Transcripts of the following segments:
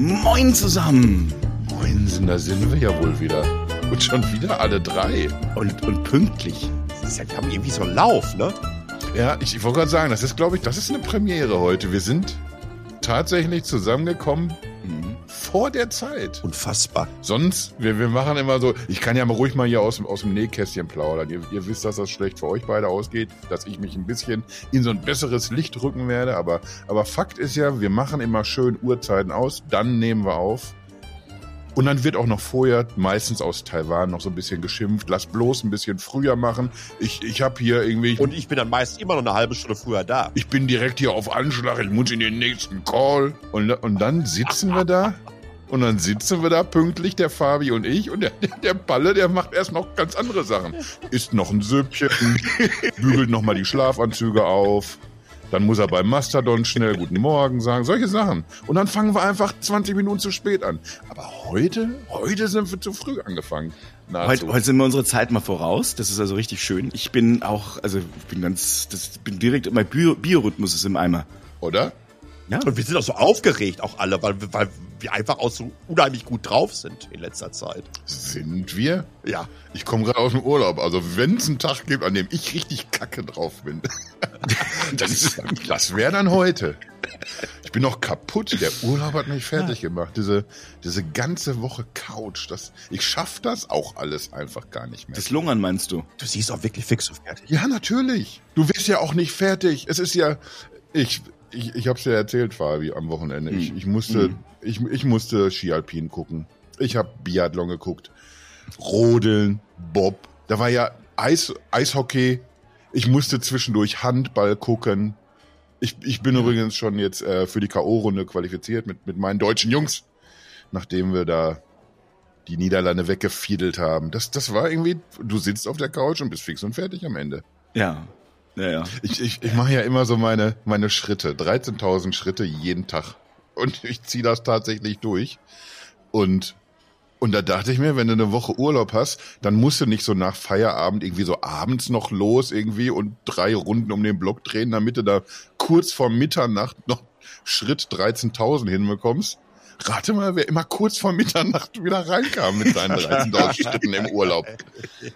Moin zusammen. Moinsen, da sind wir ja wohl wieder. Und schon wieder alle drei. Und, und pünktlich. Das ist ja, wir haben irgendwie so einen Lauf, ne? Ja, ich, ich wollte gerade sagen, das ist, glaube ich, das ist eine Premiere heute. Wir sind tatsächlich zusammengekommen vor der Zeit. Unfassbar. Sonst, wir, wir machen immer so, ich kann ja mal ruhig mal hier aus, dem- aus dem Nähkästchen plaudern. Ihr, ihr wisst, dass das schlecht für euch beide ausgeht, dass ich mich ein bisschen in so ein besseres Licht rücken werde. Aber, aber Fakt ist ja, wir machen immer schön Uhrzeiten aus, dann nehmen wir auf. Und dann wird auch noch vorher, meistens aus Taiwan, noch so ein bisschen geschimpft. Lass bloß ein bisschen früher machen. Ich, ich habe hier irgendwie... Und ich bin dann meist immer noch eine halbe Stunde früher da. ich bin direkt hier auf Anschlag, ich muss in den nächsten Call. Und, und dann sitzen wir da. Und dann sitzen wir da pünktlich, der Fabi und ich. Und der, der, der Balle, der macht erst noch ganz andere Sachen. Isst noch ein Süppchen, bügelt noch mal die Schlafanzüge auf. Dann muss er beim Mastodon schnell Guten Morgen sagen. Solche Sachen. Und dann fangen wir einfach 20 Minuten zu spät an. Aber heute, heute sind wir zu früh angefangen. Heute, heute sind wir unsere Zeit mal voraus. Das ist also richtig schön. Ich bin auch, also ich bin ganz, das bin direkt, mein Bio, Biorhythmus ist im Eimer. Oder? Ja. Und wir sind auch so aufgeregt, auch alle, weil, wir- weil wir einfach auch so unheimlich gut drauf sind in letzter Zeit. Sind wir? Ja. Ich komme gerade aus dem Urlaub. Also wenn es einen Tag gibt, an dem ich richtig kacke drauf bin, das, das wäre dann heute. Ich bin noch kaputt. Der Urlaub hat mich fertig gemacht. Diese, diese ganze Woche Couch. Das, ich schaff das auch alles einfach gar nicht mehr. Das Lungern meinst du? Du siehst auch wirklich fix und fertig. ja, natürlich. Du wirst ja auch nicht fertig. Es ist ja, ich, ich, ich hab's dir erzählt, Fabi, am Wochenende. Ich, ich musste, ich, ich musste Skialpin gucken. Ich habe Biathlon geguckt. Rodeln, Bob. Da war ja Eis, Eishockey. Ich musste zwischendurch Handball gucken. Ich, ich bin übrigens schon jetzt äh, für die K.O.-Runde qualifiziert mit, mit meinen deutschen Jungs, nachdem wir da die Niederlande weggefiedelt haben. Das, das war irgendwie, du sitzt auf der Couch und bist fix und fertig am Ende. Ja. Ja, ja. Ich, ich, ich mache ja immer so meine, meine Schritte, 13.000 Schritte jeden Tag. Und ich ziehe das tatsächlich durch. Und, und da dachte ich mir, wenn du eine Woche Urlaub hast, dann musst du nicht so nach Feierabend irgendwie so abends noch los irgendwie und drei Runden um den Block drehen, damit du da kurz vor Mitternacht noch Schritt 13.000 hinbekommst. Rate mal, wer immer kurz vor Mitternacht wieder reinkam mit seinen 13.000 Schritten im Urlaub.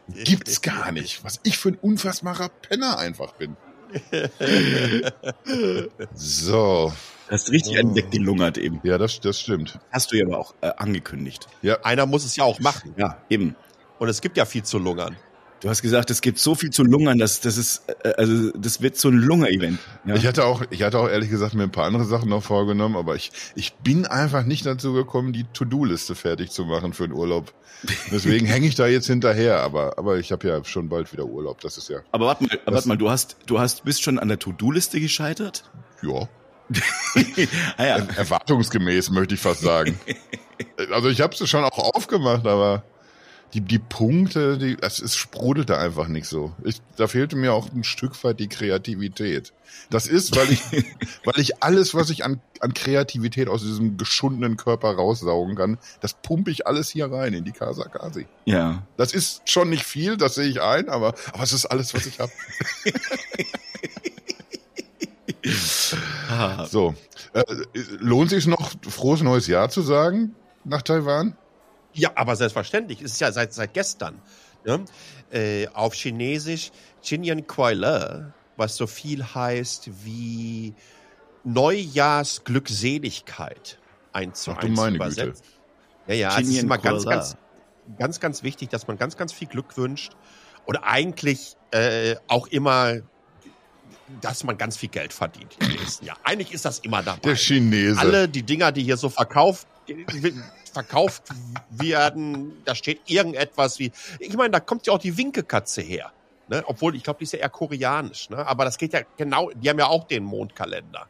Gibt's gar nicht. Was ich für ein unfassbarer Penner einfach bin. So, Du hast richtig einen weggelungert eben. ja, das, das stimmt. Hast du ja aber auch äh, angekündigt. Einer muss es ja auch machen. Ja, eben. Und es gibt ja viel zu lungern. Du hast gesagt, es gibt so viel zu lungern, dass das ist, äh, also das wird so ein Lunger-Event. Ja? Ich hatte auch, ich hatte auch ehrlich gesagt mir ein paar andere Sachen noch vorgenommen, aber ich, ich bin einfach nicht dazu gekommen, die To-Do-Liste fertig zu machen für den Urlaub. Deswegen hänge ich da jetzt hinterher, aber, aber ich habe ja schon bald wieder Urlaub. Das ist ja, aber warte mal, warte mal, du hast, du hast, bist schon an der To-Do-Liste gescheitert? ja, ah, ja. erwartungsgemäß möchte ich fast sagen. Also ich habe es schon auch aufgemacht, aber die, die Punkte, die, es, es sprudelte einfach nicht so. Ich, da fehlte mir auch ein Stück weit die Kreativität. Das ist, weil ich, weil ich alles, was ich an, an Kreativität aus diesem geschundenen Körper raussaugen kann, das pumpe ich alles hier rein in die Kasakasi. ja. Das ist schon nicht viel, das sehe ich ein, aber, aber es ist alles, was ich habe. So, äh, lohnt sich noch frohes neues Jahr zu sagen nach Taiwan? Ja, aber selbstverständlich. Es ist ja seit, seit gestern. Ne? Äh, auf Chinesisch Chinyan Kuai Le, was so viel heißt wie Neujahrsglückseligkeit eins zu Ach eins meine übersetzt. Ja, ja, also es ist immer ganz, ganz, ganz, ganz wichtig, dass man ganz, ganz viel Glück wünscht. Und eigentlich äh, auch immer, dass man ganz viel Geld verdient im nächsten Jahr. Eigentlich ist das immer dabei Der Chinese. alle die Dinger, die hier so verkauft, verkauft werden, da steht irgendetwas wie, ich meine, da kommt ja auch die Winkekatze her. Ne? Obwohl, ich glaube, die ist ja eher koreanisch. Ne? Aber das geht ja genau, die haben ja auch den Mondkalender.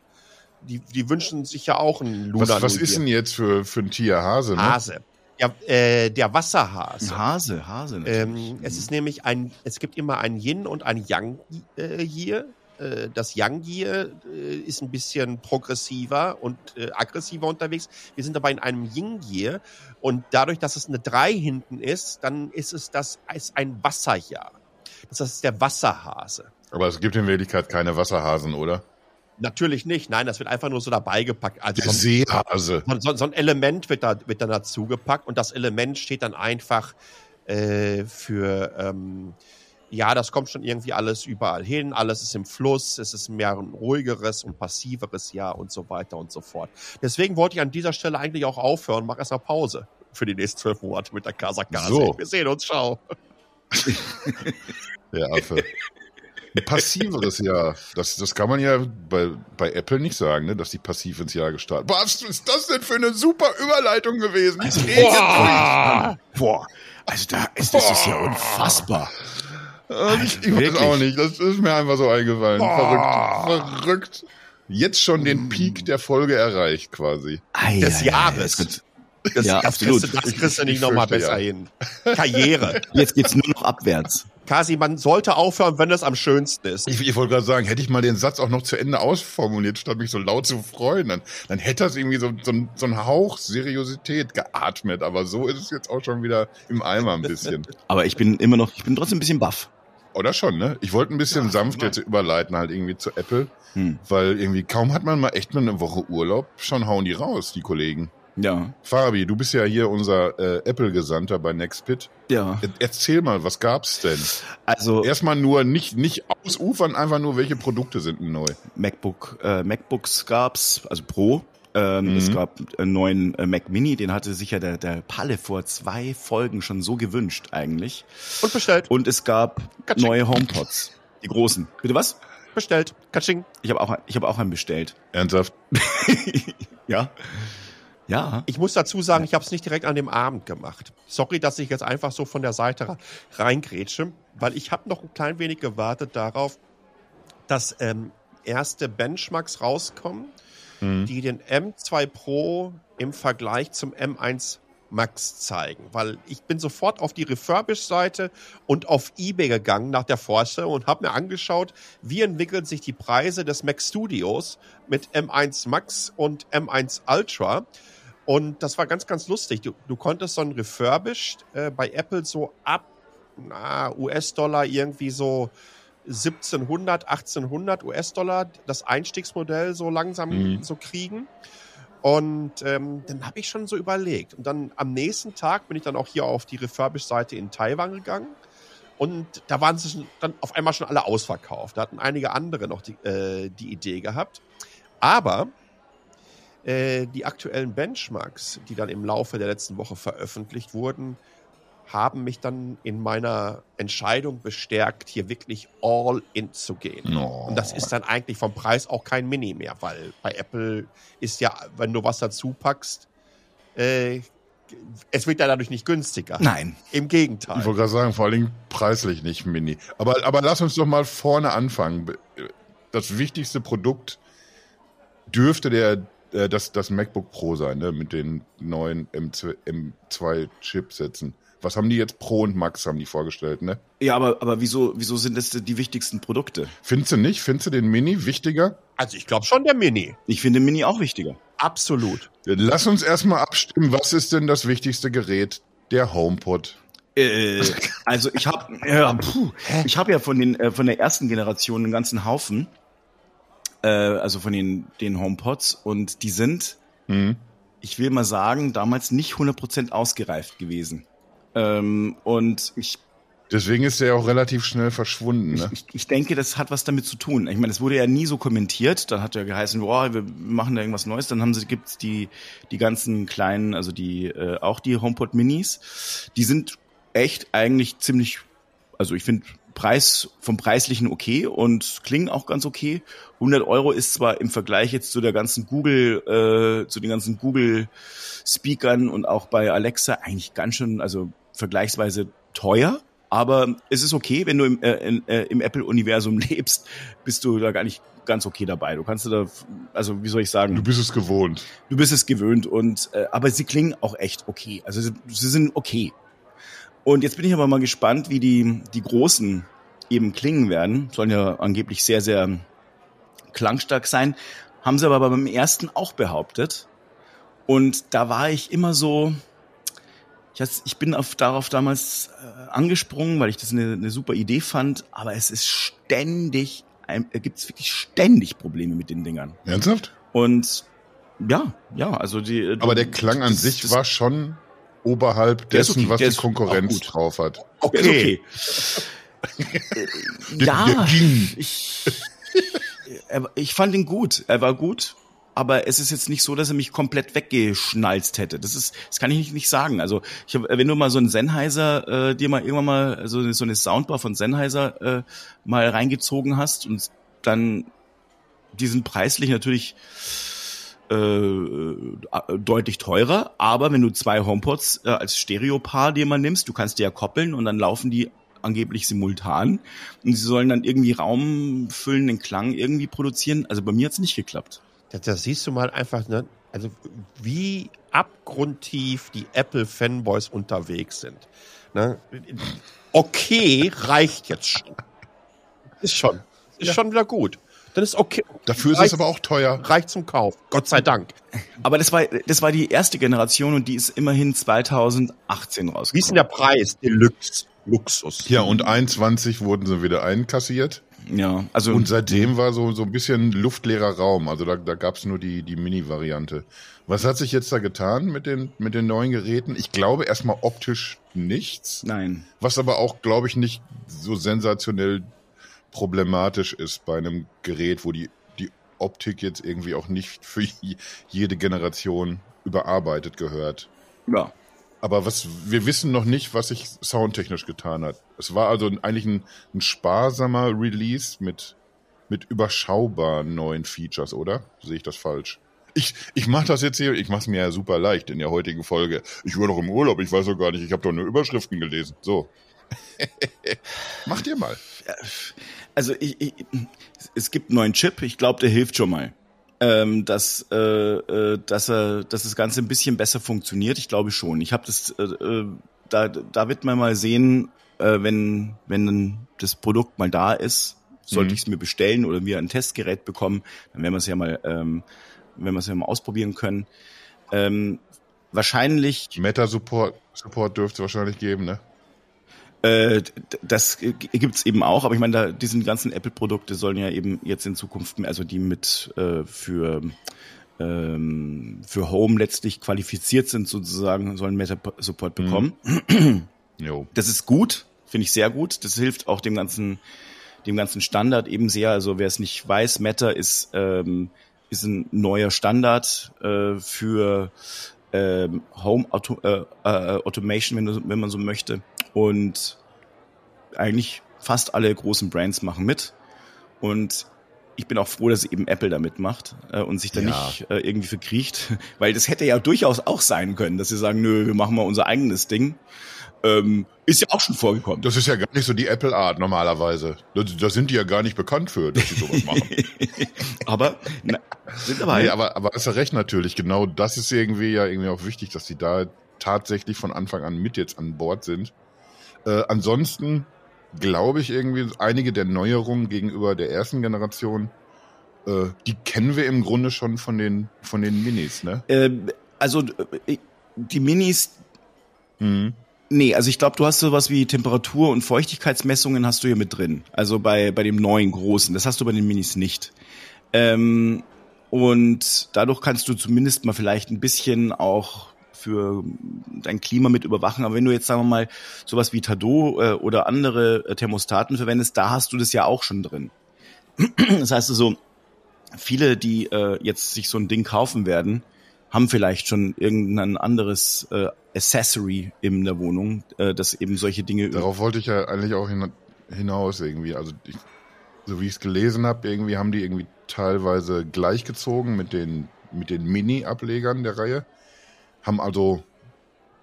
Die, die wünschen sich ja auch einen Lunar was, was ist denn jetzt für, für ein Tier? Hase, ne? Hase. Ja, äh, der Wasserhase. Hase, Hase natürlich. Ähm, es ist nämlich ein, es gibt immer ein Yin und ein Yang äh, hier. Äh, das Yang hier äh, ist ein bisschen progressiver und äh, aggressiver unterwegs. Wir sind aber in einem Yin hier und dadurch, dass es eine 3 hinten ist, dann ist es das ist ein Wasserjahr. Das ist der Wasserhase. Aber es gibt in Wirklichkeit keine Wasserhasen, oder? Natürlich nicht. Nein, das wird einfach nur so dabei gepackt. Also Der Seehase. so, so, so ein Element wird da wird dann dazu gepackt und das Element steht dann einfach äh, für ähm, ja, das kommt schon irgendwie alles überall hin, alles ist im Fluss, es ist mehr ein ruhigeres und passiveres Jahr und so weiter und so fort. Deswegen wollte ich an dieser Stelle eigentlich auch aufhören, mach erstmal Pause für die nächsten zwölf Monate mit der Kasakase. So. Wir sehen uns, ciao. Der Affe. Ein passiveres Jahr. Das, das kann man ja bei, bei Apple nicht sagen, ne, dass die passiv ins Jahr gestartet. Was ist das denn für eine super Überleitung gewesen? Jetzt Boah, boah, also da ist das ist ja unfassbar. Durch. Ähm, Ich weiß auch nicht. Das ist mir einfach so eingefallen. Boah. Verrückt. Verrückt. Jetzt schon den Peak der Folge erreicht, quasi. Ei, Des ei, Jahres. das Das, Ja, das absolut. Kriegst du, das Ich- kriegst du ich nicht nochmal besser ja. hin. Karriere. Jetzt geht's nur noch abwärts. Kasi, man sollte aufhören, wenn es am schönsten ist. Ich, ich wollte gerade sagen, hätte ich mal den Satz auch noch zu Ende ausformuliert, statt mich so laut zu freuen, dann, dann hätte das irgendwie so, so, so ein Hauch Seriosität geatmet. Aber so ist es jetzt auch schon wieder im Eimer ein bisschen. Aber ich bin immer noch, ich bin trotzdem ein bisschen baff. Oder schon, ne? Ich wollte ein bisschen Ja, sanft jetzt überleiten, halt irgendwie zu Apple, Hm. weil irgendwie kaum hat man mal echt mal eine Woche Urlaub, schon hauen die raus, die Kollegen. Ja, Fabi, du bist ja hier unser äh, Apple-Gesandter bei Nextpit. ja. Er- Erzähl mal, was gab's denn? Also Erstmal nur nicht, nicht ausufern, einfach nur, welche Produkte sind denn neu? MacBook, äh, MacBooks gab's, also Pro. Ähm, Mhm. Es gab einen neuen äh, Mac Mini, den hatte sich ja der, der Palle vor zwei Folgen schon so gewünscht eigentlich. Und bestellt. Und es gab Katsching. neue HomePods, die großen. Bitte was? Bestellt. Katsching. Ich habe auch, ich habe auch einen bestellt. Ernsthaft? Ja. Ja. Ich muss dazu sagen, ich habe es nicht direkt an dem Abend gemacht. Sorry, dass ich jetzt einfach so von der Seite reingrätsche, weil ich habe noch ein klein wenig gewartet darauf, dass ähm, erste Benchmarks rauskommen, Mhm. die den M2 Pro im Vergleich zum M1 Max zeigen. Weil ich bin sofort auf die Refurbish-Seite und auf eBay gegangen nach der Vorstellung und habe mir angeschaut, wie entwickeln sich die Preise des Mac Studios mit M1 Max und M1 Ultra. Und das war ganz, ganz lustig. Du, du konntest so ein Refurbished äh, bei Apple so ab US-Dollar irgendwie so 1700, 1800 US-Dollar das Einstiegsmodell so langsam Mhm. so kriegen. Und ähm, dann habe ich schon so überlegt. Und dann am nächsten Tag bin ich dann auch hier auf die Refurbished-Seite in Taiwan gegangen. Und da waren sie dann auf einmal schon alle ausverkauft. Da hatten einige andere noch die, äh, die Idee gehabt. Aber äh, die aktuellen Benchmarks, die dann im Laufe der letzten Woche veröffentlicht wurden, haben mich dann in meiner Entscheidung bestärkt, hier wirklich all in zu gehen. Oh. Und das ist dann eigentlich vom Preis auch kein Mini mehr, weil bei Apple ist ja, wenn du was dazu packst, äh, es wird ja dadurch nicht günstiger. Nein. Im Ich Gegenteil. wollte gerade sagen, vor allen Dingen preislich nicht Mini. Aber, aber lass uns doch mal vorne anfangen. Das wichtigste Produkt dürfte der, äh, das, das MacBook Pro sein, ne? mit den neuen M2, M2 Chipsätzen. Was haben die jetzt Pro und Max haben die vorgestellt, ne? Ja, aber, aber wieso, wieso sind das die wichtigsten Produkte? Findest du nicht? Findest du den Mini wichtiger? Also ich glaube schon der Mini. Ich finde Mini auch wichtiger. Absolut. Lass uns erstmal abstimmen. Was ist denn das wichtigste Gerät? Der HomePod. Äh, also ich habe ja, puh, ich habe ja von den äh, von der ersten Generation einen ganzen Haufen, äh, also von den den HomePods und die sind, Hm. ich will mal sagen, damals nicht 100% ausgereift gewesen. Ähm, und ich Deswegen ist der auch relativ schnell verschwunden. Ne? Ich, ich denke, das hat was damit zu tun. Ich meine, es wurde ja nie so kommentiert. Dann hat ja geheißen, boah, wir machen da irgendwas Neues. Dann haben sie gibt's die die ganzen kleinen, also die äh, auch die HomePod Minis. Die sind echt eigentlich ziemlich, also ich finde Preis vom preislichen okay und klingen auch ganz okay. 100 Euro ist zwar im Vergleich jetzt zu der ganzen Google, äh, zu den ganzen Google Speakern und auch bei Alexa eigentlich ganz schön, also vergleichsweise teuer. Aber es ist okay, wenn du im, äh, in, äh, im Apple-Universum lebst, bist du da gar nicht ganz okay dabei. Du kannst da, also wie soll ich sagen, Du bist es gewohnt. du bist es gewöhnt und äh, aber sie klingen auch echt okay. Also sie, sie sind okay. Und jetzt bin ich aber mal gespannt, wie die die großen eben klingen werden. Sollen ja angeblich sehr sehr klangstark sein. Haben sie aber beim ersten auch behauptet. Und da war ich immer so ich, has- ich bin auf, darauf damals äh, angesprungen, weil ich das eine, eine super Idee fand, aber es ist ständig gibt es wirklich ständig Probleme mit den Dingern. Ernsthaft? Und ja, ja, also die. Aber der Klang an das, sich das, war schon oberhalb dessen, okay, was die Konkurrenz drauf hat. Okay. okay. ja, ich, ich fand ihn gut. Er war gut aber es ist jetzt nicht so, dass er mich komplett weggeschnalzt hätte. Das ist, das kann ich nicht, nicht sagen. Also ich hab, wenn du mal so einen Sennheiser äh, dir mal irgendwann mal also so eine Soundbar von Sennheiser äh, mal reingezogen hast und dann die sind preislich natürlich äh, deutlich teurer, aber wenn du zwei HomePods äh, als Stereopaar dir mal nimmst, du kannst die ja koppeln und dann laufen die angeblich simultan und sie sollen dann irgendwie raumfüllenden Klang irgendwie produzieren. Also bei mir hat's nicht geklappt. Das, das siehst du mal einfach, ne? also wie abgrundtief die Apple-Fanboys unterwegs sind. Ne? Okay, reicht jetzt schon. Ist schon. Ist ja. schon wieder gut. Dann ist okay. Dafür ist reicht, es aber auch teuer. Reicht zum Kauf. Gott sei Dank. Aber das war, das war die erste Generation und die ist immerhin 2018 rausgekommen. Wie ist denn der Preis? Deluxe. Luxus. Ja, und 21 wurden sie wieder einkassiert. Ja, also. Und seitdem war so, so ein bisschen luftleerer Raum. Also da, da gab es nur die, die Mini-Variante. Was hat sich jetzt da getan mit den, mit den neuen Geräten? Ich glaube erstmal optisch nichts. Nein. Was aber auch, glaube ich, nicht so sensationell problematisch ist bei einem Gerät, wo die, die Optik jetzt irgendwie auch nicht für jede Generation überarbeitet gehört. Ja. Aber was wir wissen noch nicht, was sich soundtechnisch getan hat. Es war also eigentlich ein, ein sparsamer Release mit, mit überschaubar neuen Features, oder? Sehe ich das falsch? Ich, ich mache das jetzt hier, ich mache es mir ja super leicht in der heutigen Folge. Ich war noch im Urlaub, ich weiß doch gar nicht, ich habe doch nur Überschriften gelesen. So. Macht ihr mal. Also ich, ich, es gibt einen neuen Chip, ich glaube, der hilft schon mal ähm, dass, äh, äh, dass, er, dass das Ganze ein bisschen besser funktioniert. Ich glaube schon. Ich habe das, äh, äh, da, da wird man mal sehen, äh, wenn, wenn das Produkt mal da ist, sollte mhm. ich es mir bestellen oder wir ein Testgerät bekommen, dann werden wir es ja mal, ähm, wenn wir es ja mal ausprobieren können. Ähm, wahrscheinlich. Meta-Support Support dürfte es wahrscheinlich geben, ne? Äh, das gibt's eben auch, aber ich meine, da diese ganzen Apple-Produkte sollen ja eben jetzt in Zukunft, also die mit äh, für ähm, für Home letztlich qualifiziert sind, sozusagen, sollen Meta-Support mhm. bekommen. Mhm. jo. Das ist gut, finde ich sehr gut. Das hilft auch dem ganzen dem ganzen Standard eben sehr. Also wer es nicht weiß, Meta ist ähm, ist ein neuer Standard äh, für ähm, Home Auto, äh, äh, Automation, wenn, wenn man so möchte. Und eigentlich fast alle großen Brands machen mit. Und ich bin auch froh, dass eben Apple da mitmacht äh, und sich da ja. nicht äh, irgendwie verkriecht, weil das hätte ja durchaus auch sein können, dass sie sagen, nö, wir machen mal unser eigenes Ding. Ähm, ist ja auch schon vorgekommen. Das ist ja gar nicht so die Apple-Art normalerweise. Da, sind die ja gar nicht bekannt für, dass sie sowas machen. aber, na, sind aber, nee, aber, aber hast du recht natürlich. Genau das ist irgendwie ja irgendwie auch wichtig, dass die da tatsächlich von Anfang an mit jetzt an Bord sind. Äh, ansonsten glaube ich irgendwie, einige der Neuerungen gegenüber der ersten Generation, äh, die kennen wir im Grunde schon von den, von den Minis, ne? Ähm, also äh, die Minis. Mhm. Nee, also ich glaube, du hast sowas wie Temperatur- und Feuchtigkeitsmessungen hast du hier mit drin. Also bei, bei dem neuen großen. Das hast du bei den Minis nicht. Ähm, und dadurch kannst du zumindest mal vielleicht ein bisschen auch für dein Klima mit überwachen. Aber wenn du jetzt, sagen wir mal, sowas wie Tado äh, oder andere äh, Thermostaten verwendest, da hast du das ja auch schon drin. das heißt also, viele, die äh, jetzt sich so ein Ding kaufen werden, haben vielleicht schon irgendein anderes äh, Accessory in der Wohnung, äh, das eben solche Dinge. Darauf wollte ich ja eigentlich auch hinaus irgendwie. Also ich, so wie ich es gelesen habe, irgendwie haben die irgendwie teilweise gleichgezogen mit den mit den Mini-Ablegern der Reihe haben also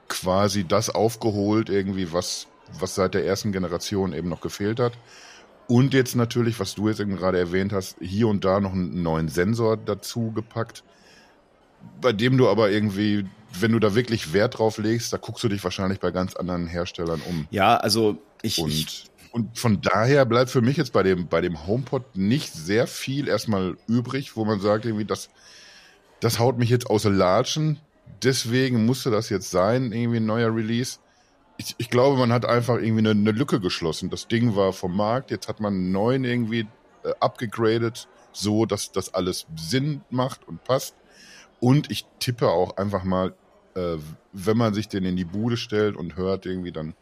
quasi das aufgeholt, irgendwie, was, was seit der ersten Generation eben noch gefehlt hat. Und jetzt natürlich, was du jetzt eben gerade erwähnt hast, hier und da noch einen neuen Sensor dazu gepackt, bei dem du aber irgendwie, wenn du da wirklich Wert drauf legst, da guckst du dich wahrscheinlich bei ganz anderen Herstellern um. Ja, also ich. Und, ich und von daher bleibt für mich jetzt bei dem, bei dem HomePod nicht sehr viel erstmal übrig, wo man sagt, irgendwie, das, das haut mich jetzt außer Latschen deswegen musste das jetzt sein, irgendwie ein neuer Release. Ich, ich glaube, man hat einfach irgendwie eine, eine, Lücke geschlossen. Das Ding war vom Markt, jetzt hat man einen neuen irgendwie äh, abgegradet, so dass das alles Sinn macht und passt. Und ich tippe auch einfach mal, äh, wenn man sich den in die Bude stellt und hört irgendwie dann,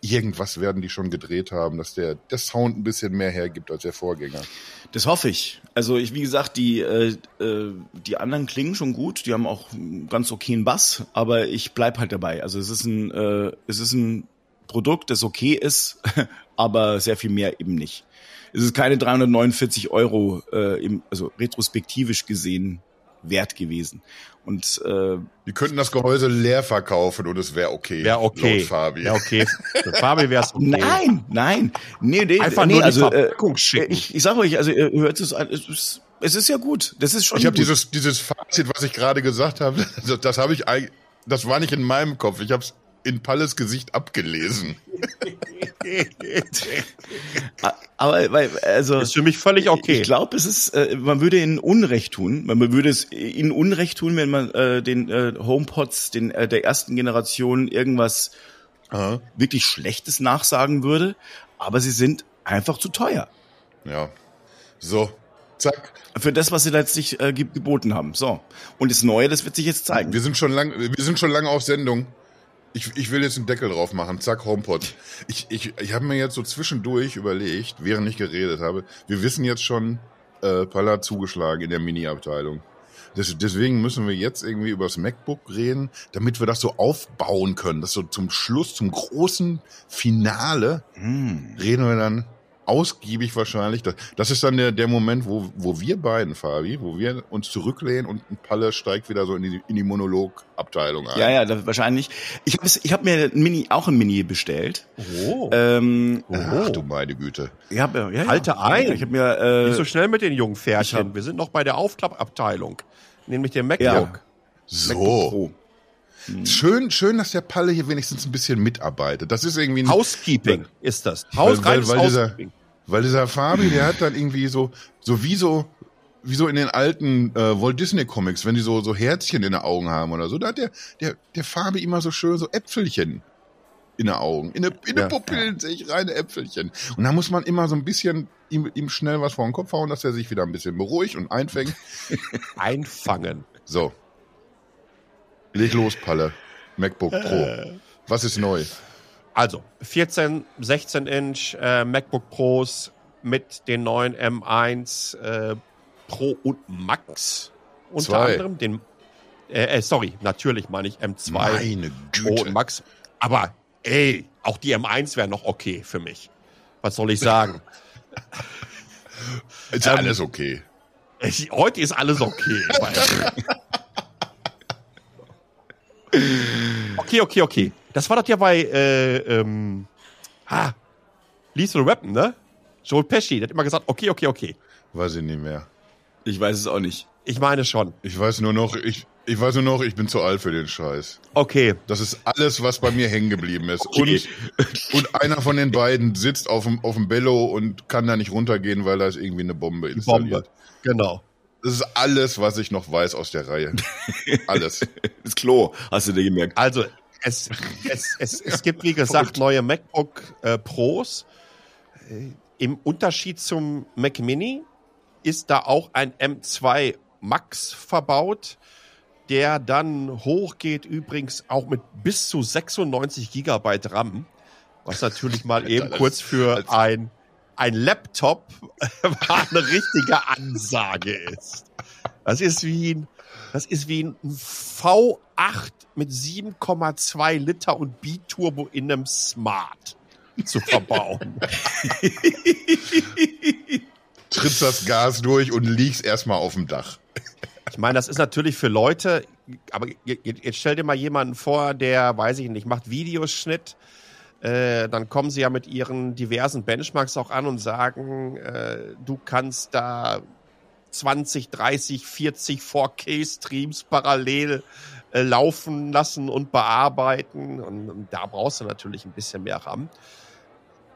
irgendwas werden die schon gedreht haben, dass der, der Sound ein bisschen mehr hergibt als der Vorgänger. Das hoffe ich. Also ich, wie gesagt, die, äh, äh, die anderen klingen schon gut, die haben auch einen ganz okayen Bass, aber ich bleib halt dabei. Also es ist ein, äh, es ist ein Produkt, das okay ist, aber sehr viel mehr eben nicht. Es ist keine 349 Euro, äh, im, also retrospektivisch gesehen, wert gewesen. Und äh, die könnten das Gehäuse leer verkaufen und es wäre okay. Wäre okay. Laut Fabi. Wäre okay. Für Fabi wäre es okay. Nein, nein. Nee, nee, Einfach nee, nur also, die äh, Verpackung schicken. ich, ich sag euch, also ihr hört es an, es ist, es ist ja gut. Das ist schon Ich habe dieses, dieses Fazit, was ich gerade gesagt habe, das, das habe ich eigentlich, das war nicht in meinem Kopf. Ich habe es in Palles Gesicht abgelesen. aber weil also ist für mich völlig okay. Ich glaube, es ist, äh, man würde ihnen Unrecht tun. Man würde es ihnen Unrecht tun, wenn man äh, den äh, HomePods, den äh, der ersten Generation irgendwas Aha. wirklich Schlechtes nachsagen würde. Aber sie sind einfach zu teuer Ja. So, zack. für das, was sie letztlich äh, ge- geboten haben. So und das Neue, das wird sich jetzt zeigen. Wir sind schon lang, wir sind schon lange auf Sendung. Ich, ich will jetzt einen Deckel drauf machen. Zack, HomePod. Ich, ich, ich habe mir jetzt so zwischendurch überlegt, während ich geredet habe, wir wissen jetzt schon, äh, Palla zugeschlagen in der Mini-Abteilung. Des, deswegen müssen wir jetzt irgendwie über das MacBook reden, damit wir das so aufbauen können. Das so zum Schluss, zum großen Finale, Hm. reden wir dann ausgiebig wahrscheinlich. Das, das ist dann der, der Moment, wo, wo wir beiden, Fabi, wo wir uns zurücklehnen und ein Palle steigt wieder so in die, in die Monologabteilung ein. Ja, ja, da, wahrscheinlich. Ich habe ich hab mir ein Mini, auch ein Mini bestellt. oh. Ähm, Ach du meine Güte. ich hab, ja, ja, Halte ein. Ich habe mir äh, Nicht so schnell mit den jungen Pferdchen. hab- Wir sind noch bei der Aufklappabteilung. Nämlich dem MacBook. Ja. MacBook So. Pro. Schön, schön, dass der Palle hier wenigstens ein bisschen mitarbeitet. Das ist irgendwie ein, Housekeeping ist das. Weil- Haus, weil- reines weil dieser- weil dieser Fabi, der hat dann irgendwie so, so wie so, wie so in den alten äh, Walt Disney Comics, wenn die so, so Herzchen in den Augen haben oder so, da hat der, der, der Fabi immer so schön so Äpfelchen in den Augen. In den in Ja, Pupillen sehe ich reine Äpfelchen. Und da muss man immer so ein bisschen ihm, ihm schnell was vor den Kopf hauen, dass er sich wieder ein bisschen beruhigt und einfängt. Einfangen. So. Leg los, Palle. MacBook Pro. Was ist neu? Also 14, 16 Inch äh, MacBook Pros mit den neuen M1 äh, Pro und Max unter Zwei. anderem. Den, äh, äh, sorry, natürlich meine ich M2 Meine Pro und Güte. Max. Aber ey, auch die M1 wäre noch okay für mich. Was soll ich sagen? Ist Ähm, alles okay. Ich, heute ist alles okay. okay, okay, okay. Das war das ja bei äh, ähm, ah, Lethal Weapon, ne? Joel Pesci, der hat immer gesagt, okay, okay, okay. Weiß ich nicht mehr. Ich weiß es auch nicht. Ich meine schon. Ich weiß nur noch, ich, ich weiß nur noch, ich bin zu alt für den Scheiß. Okay. Das ist alles, was bei mir hängen geblieben ist. Okay. Und, und einer von den beiden sitzt auf dem, auf dem Bello und kann da nicht runtergehen, weil da ist irgendwie eine Bombe installiert. Bombe. Genau. Das ist alles, was ich noch weiß aus der Reihe. Alles. Das Klo, hast du dir gemerkt. Also, es, es, es, es gibt, wie gesagt, neue MacBook äh, Pros. Äh, Im Unterschied zum Mac Mini ist da auch ein M2 Max verbaut, der dann hochgeht, übrigens auch mit bis zu 96 Gigabyte RAM, was natürlich mal eben kurz für ein, ein Laptop eine richtige Ansage ist. Das ist wie ein, das ist wie ein V8 mit 7,2 Liter und Biturbo in einem Smart zu verbauen. Trittst das Gas durch und liegst erstmal auf dem Dach. Ich meine, das ist natürlich für Leute, aber je- je- jetzt stell dir mal jemanden vor, der, weiß ich nicht, macht Videoschnitt. Äh, dann kommen sie ja mit ihren diversen Benchmarks auch an und sagen, äh, du kannst da 20, 30, 40 4K-Streams parallel äh, laufen lassen und bearbeiten. Und, und da brauchst du natürlich ein bisschen mehr RAM.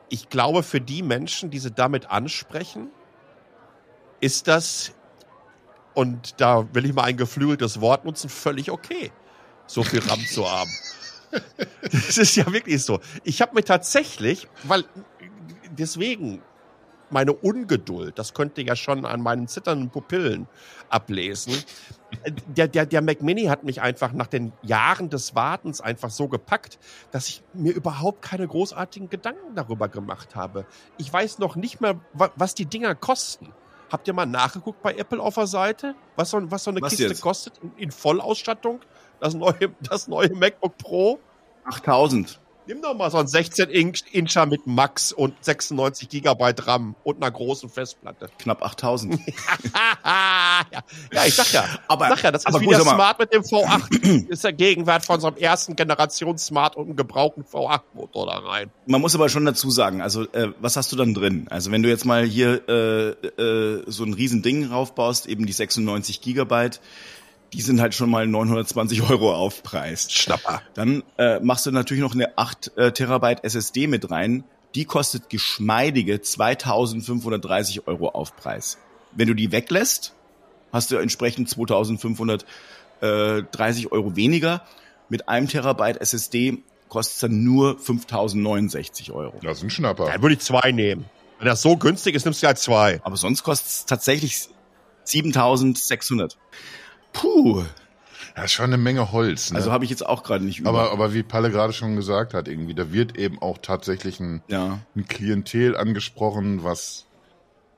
Ich glaube, für die Menschen, die sie damit ansprechen, ist das und da will ich mal ein geflügeltes Wort nutzen, völlig okay, so viel RAM zu haben. Das ist ja wirklich so. Ich habe mir tatsächlich, weil deswegen meine Ungeduld. Das könnte ja schon an meinen zitternden Pupillen ablesen. Der, der, der Mac Mini hat mich einfach nach den Jahren des Wartens einfach so gepackt, dass ich mir überhaupt keine großartigen Gedanken darüber gemacht habe. Ich weiß noch nicht mehr, was die Dinger kosten. Habt ihr mal nachgeguckt bei Apple auf der Seite, was so, was so eine was Kiste jetzt? kostet in, in Vollausstattung? Das neue, das neue MacBook Pro? 8000. Nimm doch mal so ein 16-Incher mit Max und 96 Gigabyte RAM und einer großen Festplatte. Knapp 8000. ja. ja, ich sag ja. Aber, sag ja, das ist wieder Smart mit dem V8. ist der Gegenwart von so einem ersten Generation Smart und einem gebrauchten V8-Motor da rein. Man muss aber schon dazu sagen, also äh, was hast du dann drin? Also wenn du jetzt mal hier äh, äh, so ein riesen Ding raufbaust, eben die 96 Gigabyte, die sind halt schon mal 920 Euro Aufpreis. Schnapper. Dann äh, machst du natürlich noch eine 8 äh, Terabyte SSD mit rein. Die kostet geschmeidige 2530 Euro Aufpreis. Wenn du die weglässt, hast du entsprechend 2530 Euro weniger. Mit einem Terabyte SSD kostet es dann nur 5069 Euro. Das ist ein Schnapper. Dann würde ich zwei nehmen. Wenn das so günstig ist, nimmst du ja zwei. Aber sonst kostet es tatsächlich 7600. Puh. Das ist schon eine Menge Holz. Ne? Also habe ich jetzt auch gerade nicht über. Aber, aber wie Palle gerade schon gesagt hat, irgendwie, da wird eben auch tatsächlich ein, ja. ein Klientel angesprochen, was,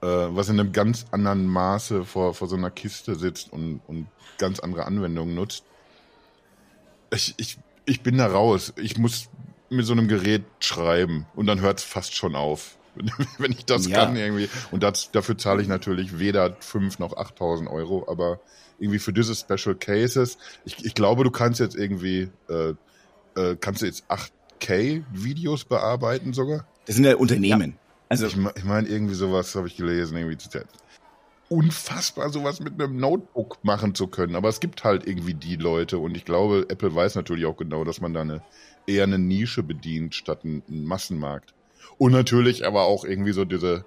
äh, was in einem ganz anderen Maße vor, vor so einer Kiste sitzt und, und ganz andere Anwendungen nutzt. Ich, ich, ich bin da raus. Ich muss mit so einem Gerät schreiben und dann hört es fast schon auf. wenn ich das ja. kann irgendwie. Und das, dafür zahle ich natürlich weder fünf noch 8.000 Euro, aber irgendwie für diese Special Cases. Ich, ich glaube, du kannst jetzt irgendwie, äh, äh, kannst du jetzt 8K Videos bearbeiten sogar? Das sind ja Unternehmen. Ja. Also ich, ich meine irgendwie sowas habe ich gelesen irgendwie unfassbar sowas mit einem Notebook machen zu können, aber es gibt halt irgendwie die Leute und ich glaube, Apple weiß natürlich auch genau, dass man da eine eher eine Nische bedient statt einen Massenmarkt. Und natürlich aber auch irgendwie so diese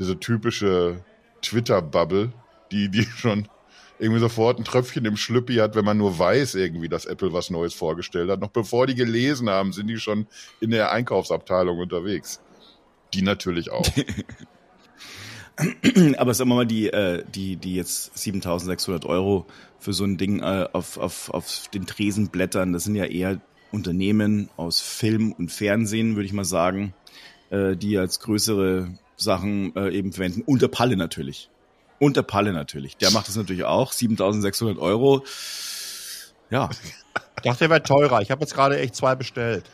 diese typische Twitter Bubble, die die schon irgendwie sofort ein Tröpfchen im Schlüppi hat, wenn man nur weiß irgendwie, dass Apple was Neues vorgestellt hat. Noch bevor die gelesen haben, sind die schon in der Einkaufsabteilung unterwegs. Die natürlich auch. Aber sagen wir mal, die, äh, die, die jetzt 7600 Euro für so ein Ding äh, auf, auf, auf den Tresen blättern, das sind ja eher Unternehmen aus Film und Fernsehen, würde ich mal sagen, äh, die als größere Sachen äh, eben verwenden. Unter Palle natürlich. Und der Palle natürlich. Der macht das natürlich auch. 7600 Euro. Ja. Ich dachte, der wäre teurer. Ich habe jetzt gerade echt zwei bestellt.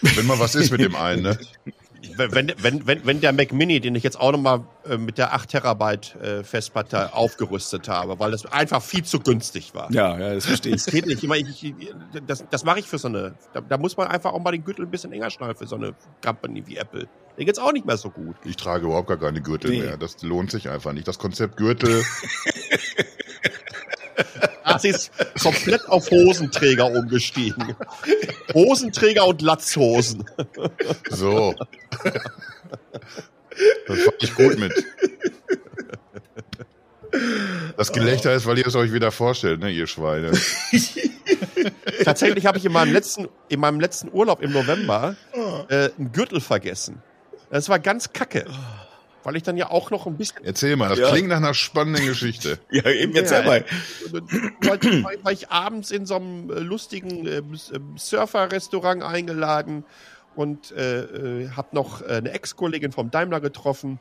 Wenn mal was ist mit dem einen, ne? Wenn, wenn, wenn, wenn der Mac Mini, den ich jetzt auch nochmal äh, mit der 8 Terabyte äh, Festplatte aufgerüstet habe, weil das einfach viel zu günstig war. Ja, ja, das verstehe ich. Das geht nicht. Ich, meine, ich, das das mache ich für so eine. Da, da muss man einfach auch mal den Gürtel ein bisschen enger schnallen für so eine Company wie Apple. Den geht's auch nicht mehr so gut. Ich trage überhaupt gar keine Gürtel nee. mehr. Das lohnt sich einfach nicht. Das Konzept Gürtel. Das ist komplett auf Hosenträger umgestiegen. Hosenträger und Latzhosen. So. Das fand ich gut mit. Das Gelächter ist, weil ihr es euch wieder vorstellt, ne, ihr Schweine. Tatsächlich habe ich in meinem letzten, in meinem letzten Urlaub im November äh, einen Gürtel vergessen. Das war ganz kacke. Weil ich dann ja auch noch ein bisschen. Erzähl mal, das ja. klingt nach einer spannenden Geschichte. ja, eben, erzähl ja, mal. Weil, weil, ich abends in so einem äh, lustigen äh, Surfer-Restaurant eingeladen und äh, äh, habe noch äh, eine Ex-Kollegin vom Daimler getroffen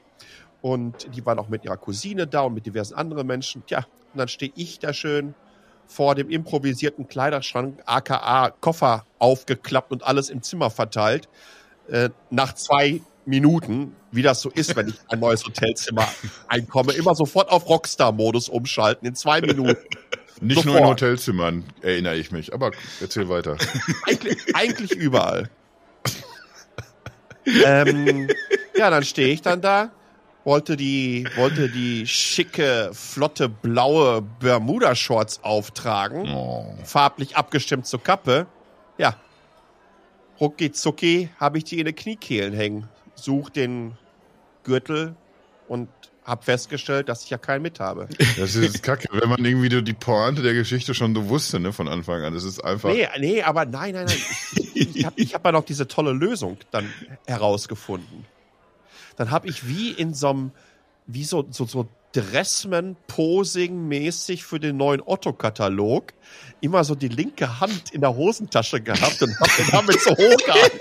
und die war noch mit ihrer Cousine da und mit diversen anderen Menschen. Tja, und dann stehe ich da schön vor dem improvisierten Kleiderschrank, aka Koffer aufgeklappt und alles im Zimmer verteilt. Äh, nach zwei Minuten, wie das so ist, wenn ich ein neues Hotelzimmer einkomme, immer sofort auf Rockstar-Modus umschalten in zwei Minuten. Nicht sofort. nur in Hotelzimmern, erinnere ich mich, aber erzähl weiter. Eigentlich, eigentlich überall. ähm, ja, dann stehe ich dann da, wollte die, wollte die schicke, flotte, blaue Bermuda-Shorts auftragen, oh. farblich abgestimmt zur Kappe. Ja, rucki zucki habe ich die in den Kniekehlen hängen suche den Gürtel und habe festgestellt, dass ich ja keinen mit habe. Das ist kacke, wenn man irgendwie die Pointe der Geschichte schon so wusste, ne, von Anfang an. Das ist einfach. Nee, nee, aber nein, nein, nein. Ich, ich habe ich hab ja noch diese tolle Lösung dann herausgefunden. dann habe ich wie in so einem, wie so, so, so Dressman-Posing-mäßig für den neuen Otto-Katalog immer so die linke Hand in der Hosentasche gehabt und hab den damit so hochgehalten.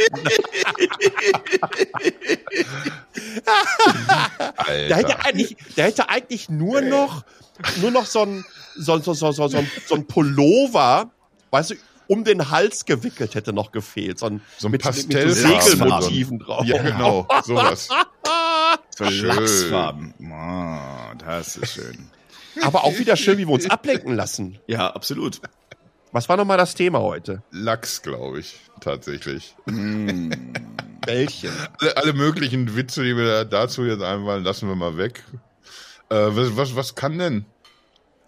der hätte eigentlich, der hätte eigentlich nur noch, nur noch so ein, so, so, so, so, so, so ein Pullover, weißt du, um den Hals gewickelt hätte noch gefehlt. So ein, So ein mit, Pastell- mit so Segelmotiven drauf. Ja, genau, sowas. Lachsfarben. Oh, das ist schön. Aber auch wieder schön, wie wir uns ablenken lassen. Ja, absolut. Was war nochmal das Thema heute? Lachs, glaube ich, tatsächlich. Bällchen. Alle, alle möglichen Witze, die wir da dazu jetzt einfallen, lassen wir mal weg. Äh, was, was, was kann denn,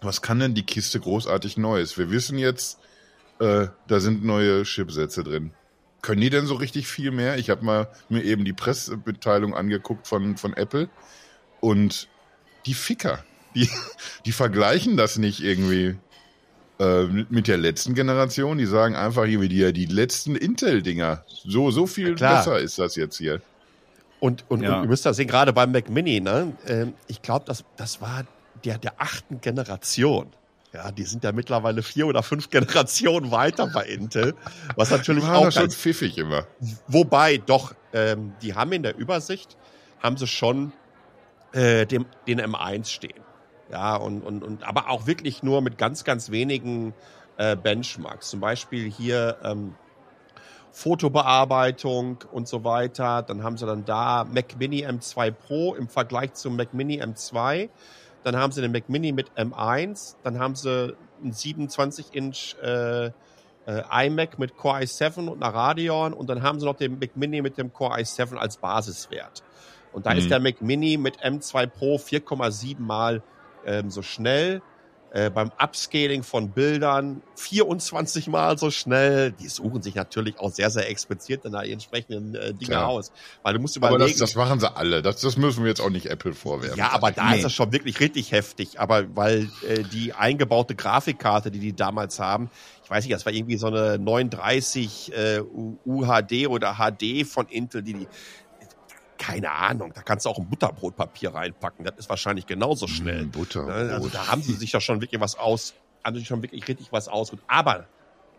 was kann denn die Kiste großartig Neues? Wir wissen jetzt, äh, da sind neue Chipsätze drin. Können die denn so richtig viel mehr? Ich habe mal mir eben die Pressemitteilung angeguckt von, von Apple und die Ficker, die, die vergleichen das nicht irgendwie äh, mit der letzten Generation. Die sagen einfach hier wie die, die letzten Intel-Dinger. So, so viel Ja, klar. besser ist das jetzt hier. Und, und, Ja. und ihr müsst das sehen, gerade beim Mac Mini, ne? ähm, ich glaube, das, das war der der achten Generation. Ja, die sind ja mittlerweile vier oder fünf Generationen weiter bei Intel. Was natürlich Die auch schon ganz, pfiffig immer. Wobei, doch, ähm, die haben in der Übersicht, haben sie schon äh, dem, den M1 stehen. Ja, und, und, und aber auch wirklich nur mit ganz, ganz wenigen äh, Benchmarks. Zum Beispiel hier ähm, Fotobearbeitung und so weiter. Dann haben sie dann da Mac Mini M2 Pro im Vergleich zum Mac Mini M2. Dann haben sie den Mac Mini mit M1. Dann haben sie einen 27-Inch äh, äh, iMac mit Core i7 und einer Radeon. Und dann haben sie noch den Mac Mini mit dem Core i7 als Basiswert. Und da Mhm. ist der Mac Mini mit M2 Pro 4,7 mal ähm, so schnell. Äh, beim Upscaling von Bildern 24 Mal so schnell. Die suchen sich natürlich auch sehr, sehr explizit in der entsprechenden äh, Dinge Klar. aus. Weil du musst Aber überlegen. das, das machen sie alle. Das, das müssen wir jetzt auch nicht Apple vorwerfen. ja, aber da Nee. ist das schon wirklich richtig heftig. Aber weil äh, die eingebaute Grafikkarte, die die damals haben, ich weiß nicht, das war irgendwie so eine 39 äh, UHD oder HD von Intel, die die keine Ahnung, da kannst du auch ein Butterbrotpapier reinpacken. Das ist wahrscheinlich genauso schnell. Mm, Butter. Ne? Also da haben sie sich ja schon wirklich was aus, haben sich schon wirklich richtig was ausgesucht. Aber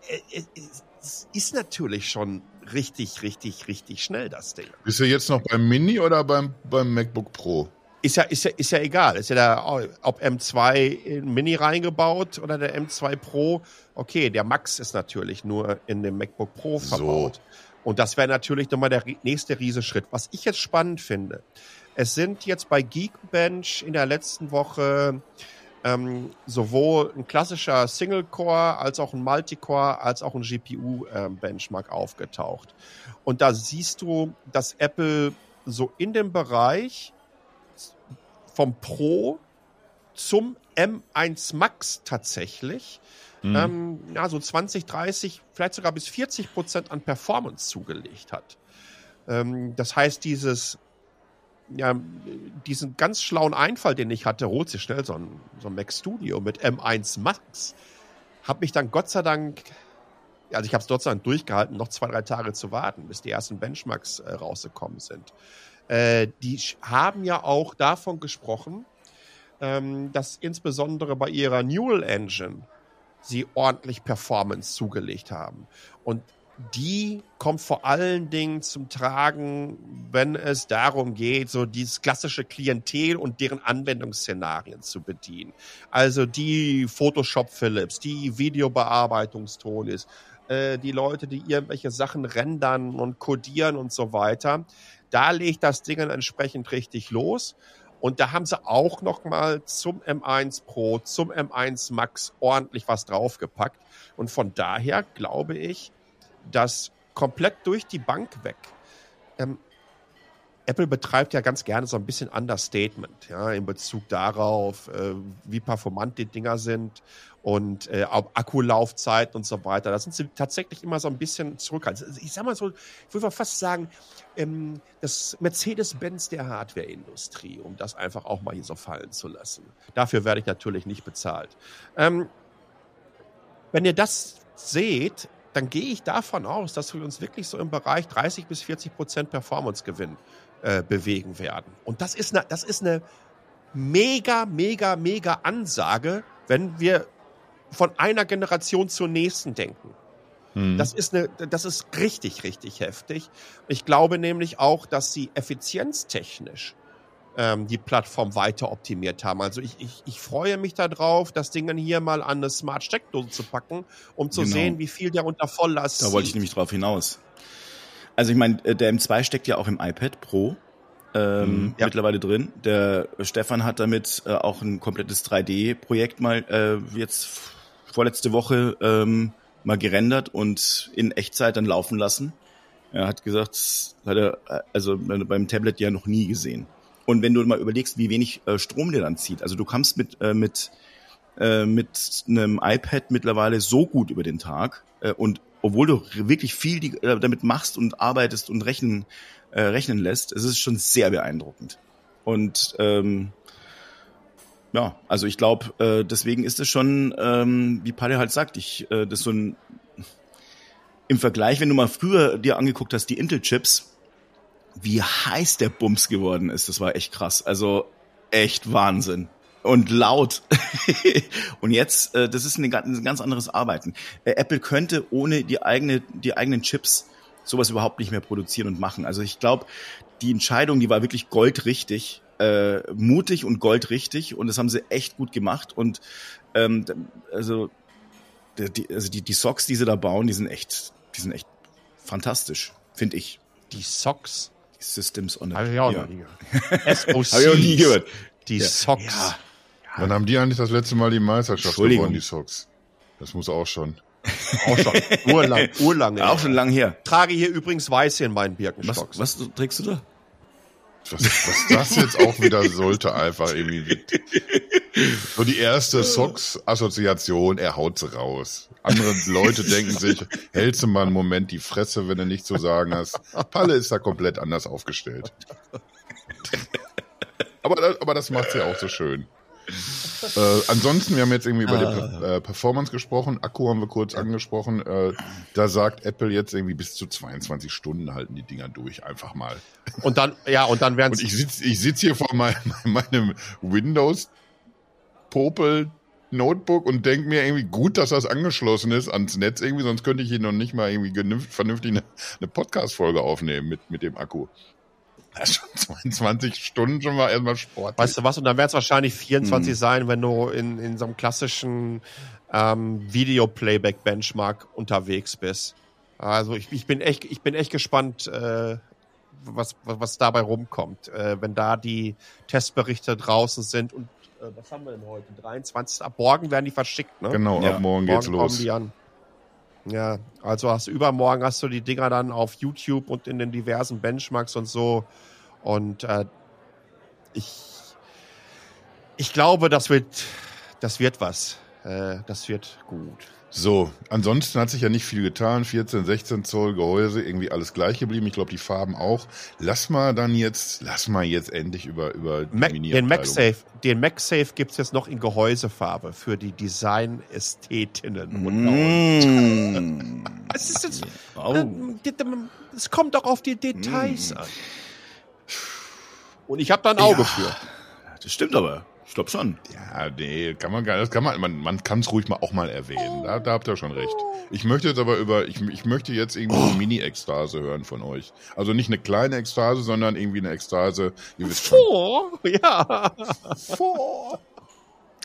äh, es, es ist natürlich schon richtig, richtig, richtig schnell, das Ding. Bist du jetzt noch beim Mini oder beim, beim MacBook Pro? Ist ja, ist ja, ist ja egal. Ist ja der, ob M2 in Mini reingebaut oder der M2 Pro. Okay, der Max ist natürlich nur in dem MacBook Pro So. Und das wäre natürlich nochmal der nächste Riesenschritt. Was ich jetzt spannend finde, es sind jetzt bei Geekbench in der letzten Woche ähm, sowohl ein klassischer Single-Core als auch ein Multicore als auch ein GPU-Benchmark aufgetaucht. Und da siehst du, dass Apple so in dem Bereich vom Pro zum M1 Max tatsächlich Hm. ähm, ja, so 20, 30, vielleicht sogar bis 40 Prozent an Performance zugelegt hat. Ähm, das heißt, dieses, ja, diesen ganz schlauen Einfall, den ich hatte, holt sich schnell so ein, so ein Mac Studio mit M1 Max, habe mich dann Gott sei Dank, also ich habe es Gott sei Dank durchgehalten, noch zwei, drei Tage zu warten, bis die ersten Benchmarks äh, rausgekommen sind. Äh, die haben ja auch davon gesprochen, ähm, dass insbesondere bei ihrer Neural Engine sie ordentlich Performance zugelegt haben. Und die kommt vor allen Dingen zum Tragen, wenn es darum geht, so dieses klassische Klientel und deren Anwendungsszenarien zu bedienen. Also die Photoshop Philips, die Videobearbeitungstonis, äh, die Leute, die irgendwelche Sachen rendern und codieren und so weiter. Da legt das Ding entsprechend richtig los. Und da haben sie auch noch mal zum M1 Pro, zum M1 Max ordentlich was draufgepackt. Und von daher glaube ich, dass komplett durch die Bank weg. Ähm, Apple betreibt ja ganz gerne so ein bisschen Understatement, ja, in Bezug darauf, äh, wie performant die Dinger sind und äh, auch Akkulaufzeit und so weiter. Da sind sie tatsächlich immer so ein bisschen zurückhaltend. Also ich sag mal so, ich würde fast sagen, ähm, das Mercedes-Benz der Hardware-Industrie, um das einfach auch mal hier so fallen zu lassen. Dafür werde ich natürlich nicht bezahlt. Ähm, wenn ihr das seht, dann gehe ich davon aus, dass wir uns wirklich so im Bereich 30 bis 40 Prozent Performance-Gewinn äh, bewegen werden. Und das ist eine, das ist eine mega, mega, mega Ansage, wenn wir von einer Generation zur nächsten denken. Mhm. Das ist eine, das ist richtig, richtig heftig. Ich glaube nämlich auch, dass sie effizienztechnisch ähm, die Plattform weiter optimiert haben. Also ich, ich, ich freue mich darauf, das Ding dann hier mal an eine Smart Steckdose zu packen, um zu genau. sehen, wie viel der unter Volllast Da wollte ich nämlich drauf hinaus. Also ich meine, äh, der M2 steckt ja auch im iPad Pro ähm, mhm, ja. mittlerweile drin. Der Stefan hat damit äh, auch ein komplettes 3D-Projekt mal äh, jetzt vorletzte Woche ähm, mal gerendert und in Echtzeit dann laufen lassen. Er hat gesagt, hat er also beim Tablet ja noch nie gesehen. Und wenn du mal überlegst, wie wenig äh, Strom der dann zieht, also du kommst mit äh, mit äh, mit einem iPad mittlerweile so gut über den Tag äh, und obwohl du wirklich viel die, äh, damit machst und arbeitest und rechnen äh, rechnen lässt, es ist schon sehr beeindruckend. Und ähm, ja, also ich glaube, äh, deswegen ist es schon, ähm, wie Palle halt sagt, ich äh, das so ein im Vergleich, wenn du mal früher dir angeguckt hast, die Intel-Chips, wie heiß der Bums geworden ist. Das war echt krass. Also echt Wahnsinn. Und laut. und jetzt, äh, das ist ein ganz anderes Arbeiten. Äh, Apple könnte ohne die eigene, die eigenen Chips sowas überhaupt nicht mehr produzieren und machen. Also ich glaube, die Entscheidung, die war wirklich goldrichtig, äh, mutig und goldrichtig und das haben sie echt gut gemacht. Und ähm, also, die, also die, die Socks, die sie da bauen, die sind echt, die sind echt fantastisch, finde ich. Die Socks? Systems on Habe ich auch noch nie gehört. SOC. Habe ich auch nie gehört. Die ja. Socks. Ja. Wann haben die eigentlich das letzte Mal die Meisterschaft gewonnen, die Socks? Das muss auch schon. Auch schon. Urlang, urlang. Ja, auch schon lang her. Trage hier übrigens Weiße in meinen Birkenstocks. Was, was trägst du da? Was, was das jetzt auch wieder sollte, einfach irgendwie. So die erste Socks-Assoziation, er haut sie raus. Andere Leute denken sich, hältst du mal einen Moment die Fresse, wenn du nichts zu sagen hast. Palle ist da komplett anders aufgestellt. Aber, aber das macht sie ja auch so schön. Äh, ansonsten, wir haben jetzt irgendwie über ah. die äh, Performance gesprochen, Akku haben wir kurz angesprochen. Äh, da sagt Apple jetzt irgendwie bis zu 22 Stunden halten die Dinger durch, einfach mal. Und dann, ja, und dann werden Und ich sitze ich sitz hier vor mein, meinem Windows Popel Notebook und denke mir irgendwie gut, dass das angeschlossen ist ans Netz irgendwie, sonst könnte ich hier noch nicht mal irgendwie vernünftig eine, eine Podcast-Folge aufnehmen mit, mit dem Akku. Ist schon 22 Stunden schon mal erstmal Sport. Weißt du was? Und dann werden es wahrscheinlich 24 hm. sein, wenn du in, in so einem klassischen ähm, Video-Playback-Benchmark unterwegs bist. Also ich, ich bin echt, ich bin echt gespannt, äh, was, was, was dabei rumkommt. Äh, wenn da die Testberichte draußen sind und äh, was haben wir denn heute? 23. Ab morgen werden die verschickt, ne? Genau, ja. ab morgen, morgen geht's los. Ja, also hast übermorgen hast du die Dinger dann auf YouTube und in den diversen Benchmarks und so. Und äh, ich, ich glaube, das wird, das wird was. Äh, das wird gut. So, ansonsten hat sich ja nicht viel getan. 14, 16 Zoll Gehäuse, irgendwie alles gleich geblieben. Ich glaube, die Farben auch. Lass mal dann jetzt, lass mal jetzt endlich über, über Mac, Den MagSafe, den MagSafe gibt's jetzt noch in Gehäusefarbe für die Design-Ästhetinnen. Mm. es, ist jetzt, oh. Äh, es kommt doch auf die Details mm. an. Und ich habe da ein Auge ja, für. Das stimmt aber. Ich glaube schon. Ja, nee, kann man gar das kann man, man, man kann es ruhig mal auch mal erwähnen. Da, da habt ihr schon recht. Ich möchte jetzt aber über, ich, ich möchte jetzt irgendwie eine Mini-Ekstase hören von euch. Also nicht eine kleine Ekstase, sondern irgendwie eine Ekstase, ihr wisst schon. Vor, ja. Vor.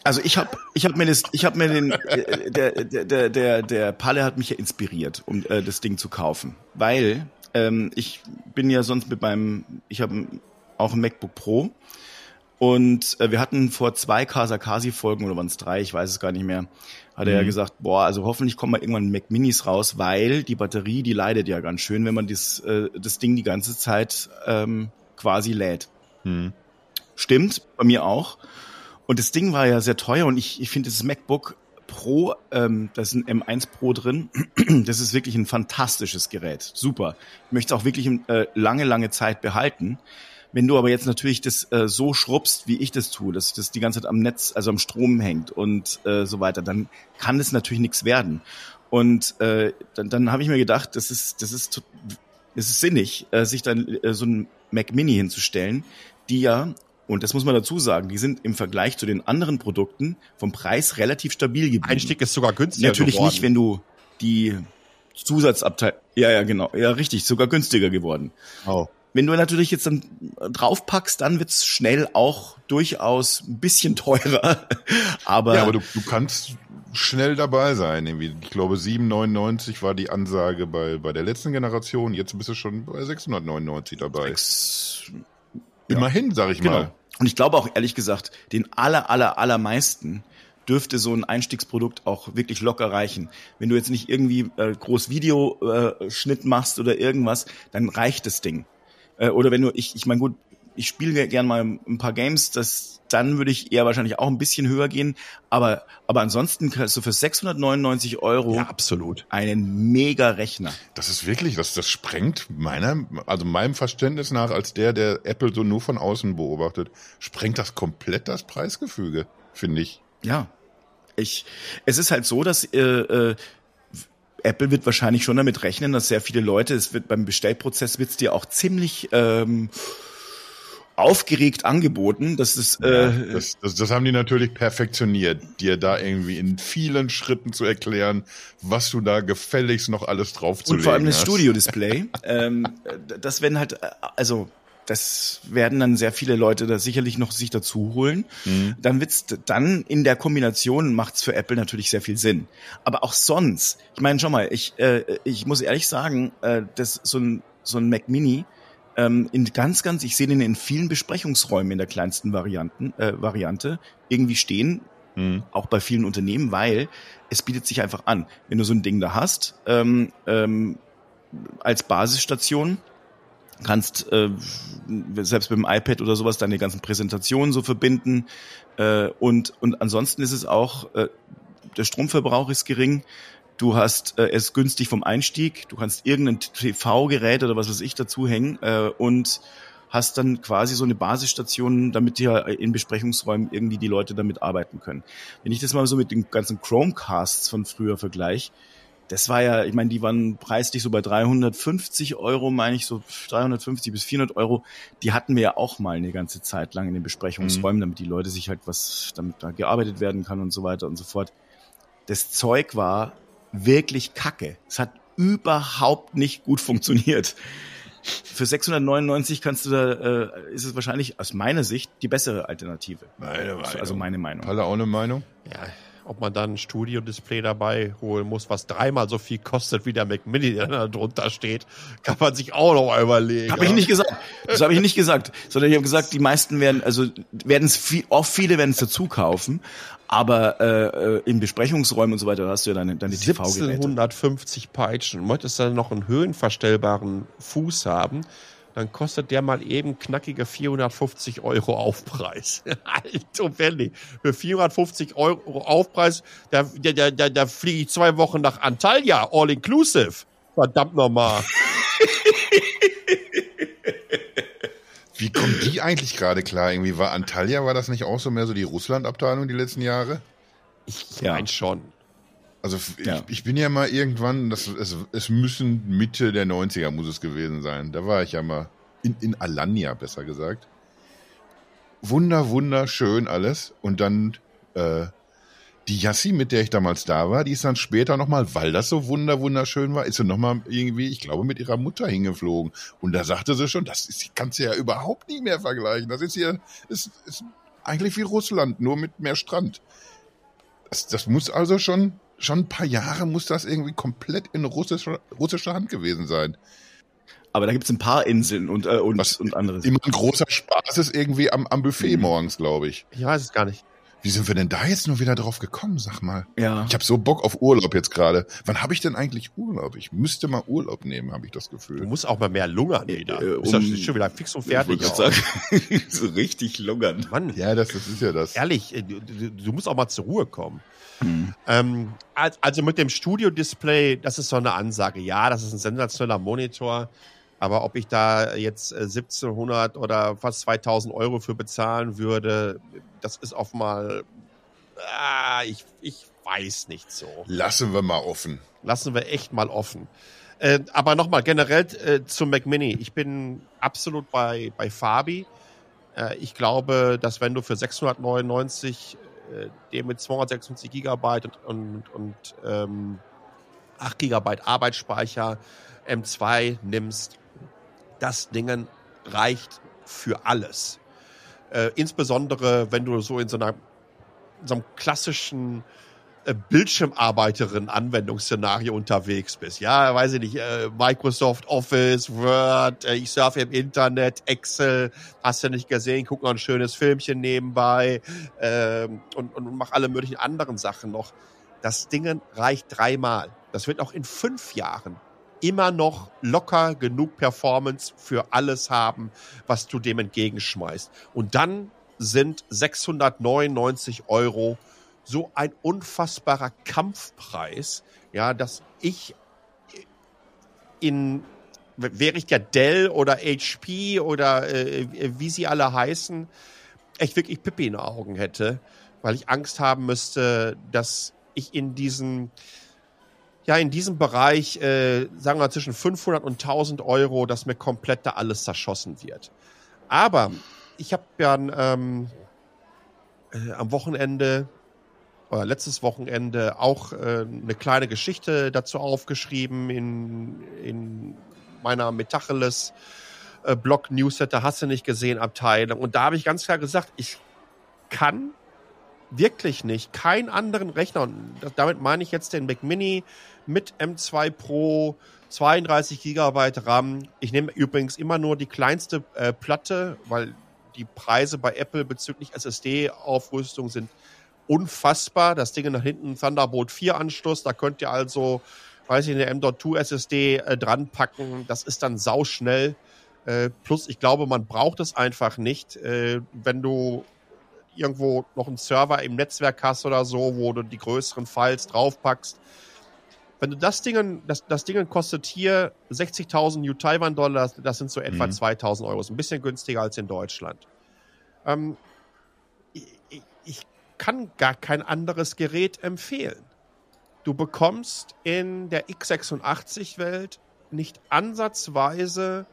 Also ich habe ich hab mir das ich habe mir den äh, der der der der Palle hat mich ja inspiriert, um äh, das Ding zu kaufen, weil ähm, ich bin ja sonst mit meinem ich habe auch ein MacBook Pro und äh, wir hatten vor zwei Kasakasi-Folgen, oder waren es drei, ich weiß es gar nicht mehr, hat mhm. er ja gesagt, boah, also hoffentlich kommen mal irgendwann Mac Minis raus, weil die Batterie, die leidet ja ganz schön, wenn man das, äh, das Ding die ganze Zeit ähm, quasi lädt. Mhm. Stimmt, bei mir auch. Und das Ding war ja sehr teuer und ich, ich finde das MacBook Pro, ähm, da ist ein M1 Pro drin. Das ist wirklich ein fantastisches Gerät. Super. Ich möchte es auch wirklich äh, lange, lange Zeit behalten. Wenn du aber jetzt natürlich das äh, so schrubbst, wie ich das tue, dass das die ganze Zeit am Netz, also am Strom hängt und äh, so weiter, dann kann es natürlich nichts werden. Und äh, dann, dann habe ich mir gedacht, das ist, das ist es ist sinnig, äh, sich dann äh, so ein Mac Mini hinzustellen, die ja, und das muss man dazu sagen, die sind im Vergleich zu den anderen Produkten vom Preis relativ stabil geblieben. Einstieg ist sogar günstiger Natürlich geworden. nicht, wenn du die Zusatzabteil, ja, ja, genau, ja, richtig, sogar günstiger geworden. Oh. Wenn du natürlich jetzt dann draufpackst, dann wird's schnell auch durchaus ein bisschen teurer. aber, Ja, aber du, du kannst schnell dabei sein. Irgendwie. Ich glaube, 7,99 war die Ansage bei, bei der letzten Generation. Jetzt bist du schon bei 699 dabei. Ex- Immerhin, sag ich Genau. mal. Und ich glaube auch ehrlich gesagt, den aller, aller, allermeisten dürfte so ein Einstiegsprodukt auch wirklich locker reichen. Wenn du jetzt nicht irgendwie äh, groß Videoschnitt äh, machst oder irgendwas, dann reicht das Ding. Äh, oder wenn du, ich, ich meine gut, ich spiele gern mal ein paar Games, das, dann würde ich eher wahrscheinlich auch ein bisschen höher gehen. Aber, aber ansonsten kannst du für 699 Euro Ja, absolut. einen Mega-Rechner. Das ist wirklich, das, das sprengt meiner, also meinem Verständnis nach, als der, der Apple so nur von außen beobachtet, sprengt das komplett das Preisgefüge, finde ich. Ja. Ich, es ist halt so, dass äh, äh, Apple wird wahrscheinlich schon damit rechnen, dass sehr viele Leute, es wird beim Bestellprozess wird's dir auch ziemlich ähm, aufgeregt angeboten, dass es äh, Das, das, das haben die natürlich perfektioniert, dir da irgendwie in vielen Schritten zu erklären, was du da gefälligst noch alles draufzulegen und vor allem das hast. Studio-Display. ähm, äh, das werden halt, äh, also das werden dann sehr viele Leute da sicherlich noch sich dazu holen. Mhm. Dann wird's dann in der Kombination macht's für Apple natürlich sehr viel Sinn. Aber auch sonst, ich meine, schau mal, ich äh, ich muss ehrlich sagen, äh, dass so ein so ein Mac Mini ähm, in ganz ganz, ich sehe den in vielen Besprechungsräumen in der kleinsten Varianten äh, Variante irgendwie stehen, Mhm. auch bei vielen Unternehmen, weil es bietet sich einfach an. Wenn du so ein Ding da hast, ähm, ähm, als Basisstation, kannst äh, selbst mit dem iPad oder sowas deine ganzen Präsentationen so verbinden äh, und und ansonsten ist es auch äh, der Stromverbrauch ist gering. Du hast äh, es günstig vom Einstieg. Du kannst irgendein TV-Gerät oder was weiß ich dazu hängen äh, und hast dann quasi so eine Basisstation, damit ja in Besprechungsräumen irgendwie die Leute damit arbeiten können. Wenn ich das mal so mit den ganzen Chromecasts von früher vergleiche, das war ja, ich meine, die waren preislich so bei 350 Euro, meine ich, so 350 bis 400 Euro. Die hatten wir ja auch mal eine ganze Zeit lang in den Besprechungsräumen, damit die Leute sich halt was, damit da gearbeitet werden kann und so weiter und so fort. Das Zeug war wirklich kacke. Es hat überhaupt nicht gut funktioniert. Für 699 kannst du da, äh, ist es wahrscheinlich aus meiner Sicht die bessere Alternative. Meine Meinung. Also meine Meinung. Palle auch eine Meinung? Ja, ob man dann ein Studio-Display dabei holen muss, was dreimal so viel kostet wie der Mac Mini, der da drunter steht, kann man sich auch noch mal überlegen. Habe ich nicht gesagt. Das habe ich nicht gesagt. Sondern ich habe gesagt, die meisten werden, also werden es viel, auch viele werden es dazu kaufen, aber äh, in Besprechungsräumen und so weiter hast du ja deine, deine TV-Geräte. 1750 Peitschen. Möchtest du dann noch einen höhenverstellbaren Fuß haben, dann kostet der mal eben knackige 450 Euro Aufpreis. Alto Belli. Für 450 Euro Aufpreis, da, da, da, da, da fliege ich zwei Wochen nach Antalya, all inclusive. Verdammt nochmal. Wie kommen die eigentlich gerade klar? Irgendwie war Antalya, war das nicht auch so mehr so die Russland-Abteilung die letzten Jahre? Ich Ja. mein schon. Also Ja. ich, ich bin ja mal irgendwann, das, es, es müssen Mitte der 90er muss es gewesen sein. Da war ich ja mal in, in Alanya, besser gesagt. Wunder, wunderschön alles. Und dann äh, die Yassi, mit der ich damals da war, die ist dann später nochmal, weil das so wunder, wunderschön war, ist sie nochmal irgendwie, ich glaube, mit ihrer Mutter hingeflogen. Und da sagte sie schon, das ist, kannst du ja überhaupt nicht mehr vergleichen. Das ist hier, ist, ist eigentlich wie Russland, nur mit mehr Strand. Das, das muss also schon, schon ein paar Jahre muss das irgendwie komplett in russischer, russischer Hand gewesen sein. Aber da gibt's ein paar Inseln und, äh, und, Was und andere. Immer ein großer Spaß ist irgendwie am, am Buffet Mhm. morgens, glaube ich. Ich weiß es gar nicht. Wie sind wir denn da jetzt nur wieder drauf gekommen, sag mal? Ja. Ich habe so Bock auf Urlaub jetzt gerade. Wann habe ich denn eigentlich Urlaub? Ich müsste mal Urlaub nehmen, habe ich das Du Gefühl. musst auch mal mehr lungern wieder. Äh, Du ja um- schon wieder fix und fertig. so richtig lungern. Mann, Ja, das, das ist ja das. ehrlich, äh, du, du, du musst auch mal zur Ruhe kommen. Hm. Ähm, als- also mit dem Studio-Display, das ist so eine Ansage. Ja, das ist ein sensationeller Monitor. Aber ob ich da jetzt äh, 1700 oder fast 2000 Euro für bezahlen würde, das ist auch mal, ah, ich, ich weiß nicht so. Lassen wir mal offen. Lassen wir echt mal offen. Äh, aber nochmal generell äh, zum Mac Mini. Ich bin absolut bei, bei Fabi. Äh, ich glaube, dass wenn du für 699 äh, den mit 256 Gigabyte und, und, und ähm, 8 Gigabyte Arbeitsspeicher M2 nimmst, das Ding reicht für alles. Äh, insbesondere, wenn du so in so einer in so einem klassischen äh, Bildschirmarbeiterin-Anwendungsszenario unterwegs bist. Ja, weiß ich nicht, äh, Microsoft Office, Word, äh, ich surfe im Internet, Excel, hast du nicht gesehen, guck noch ein schönes Filmchen nebenbei ähm, und, und mach alle möglichen anderen Sachen noch. Das Ding reicht dreimal. Das wird auch in fünf Jahren immer noch locker genug Performance für alles haben, was du dem entgegenschmeißt. Und dann sind 699 Euro so ein unfassbarer Kampfpreis, ja, dass ich in wäre ich der Dell oder HP oder äh, wie sie alle heißen, echt wirklich Pippi in den Augen hätte, weil ich Angst haben müsste, dass ich in diesen ja, in diesem Bereich, äh, sagen wir zwischen 500 und 1000 Euro, dass mir komplett da alles zerschossen wird. Aber ich habe ja ähm, äh, am Wochenende oder letztes Wochenende auch äh, eine kleine Geschichte dazu aufgeschrieben in, in meiner Metacheles äh, Blog Newsletter hast du nicht gesehen Abteilung und da habe ich ganz klar gesagt, ich kann wirklich nicht keinen anderen Rechner und damit meine ich jetzt den Mac Mini mit M2 Pro 32 Gigabyte RAM. Ich nehme übrigens immer nur die kleinste äh, Platte, weil die Preise bei Apple bezüglich SSD-Aufrüstung sind unfassbar. Das Ding nach hinten Thunderbolt 4 Anschluss, da könnt ihr also, weiß ich, eine M.2 SSD äh, dran packen. Das ist dann sauschnell. Äh, plus, ich glaube, man braucht es einfach nicht, äh, wenn du irgendwo noch einen Server im Netzwerk hast oder so, wo du die größeren Files draufpackst. Wenn du das Ding, das, das Ding kostet hier 60.000 New Taiwan Dollar, das sind so etwa mhm. 2.000 Euro. Ist ein bisschen günstiger als in Deutschland. Ähm, ich, ich kann gar kein anderes Gerät empfehlen. Du bekommst in der x86-Welt nicht ansatzweise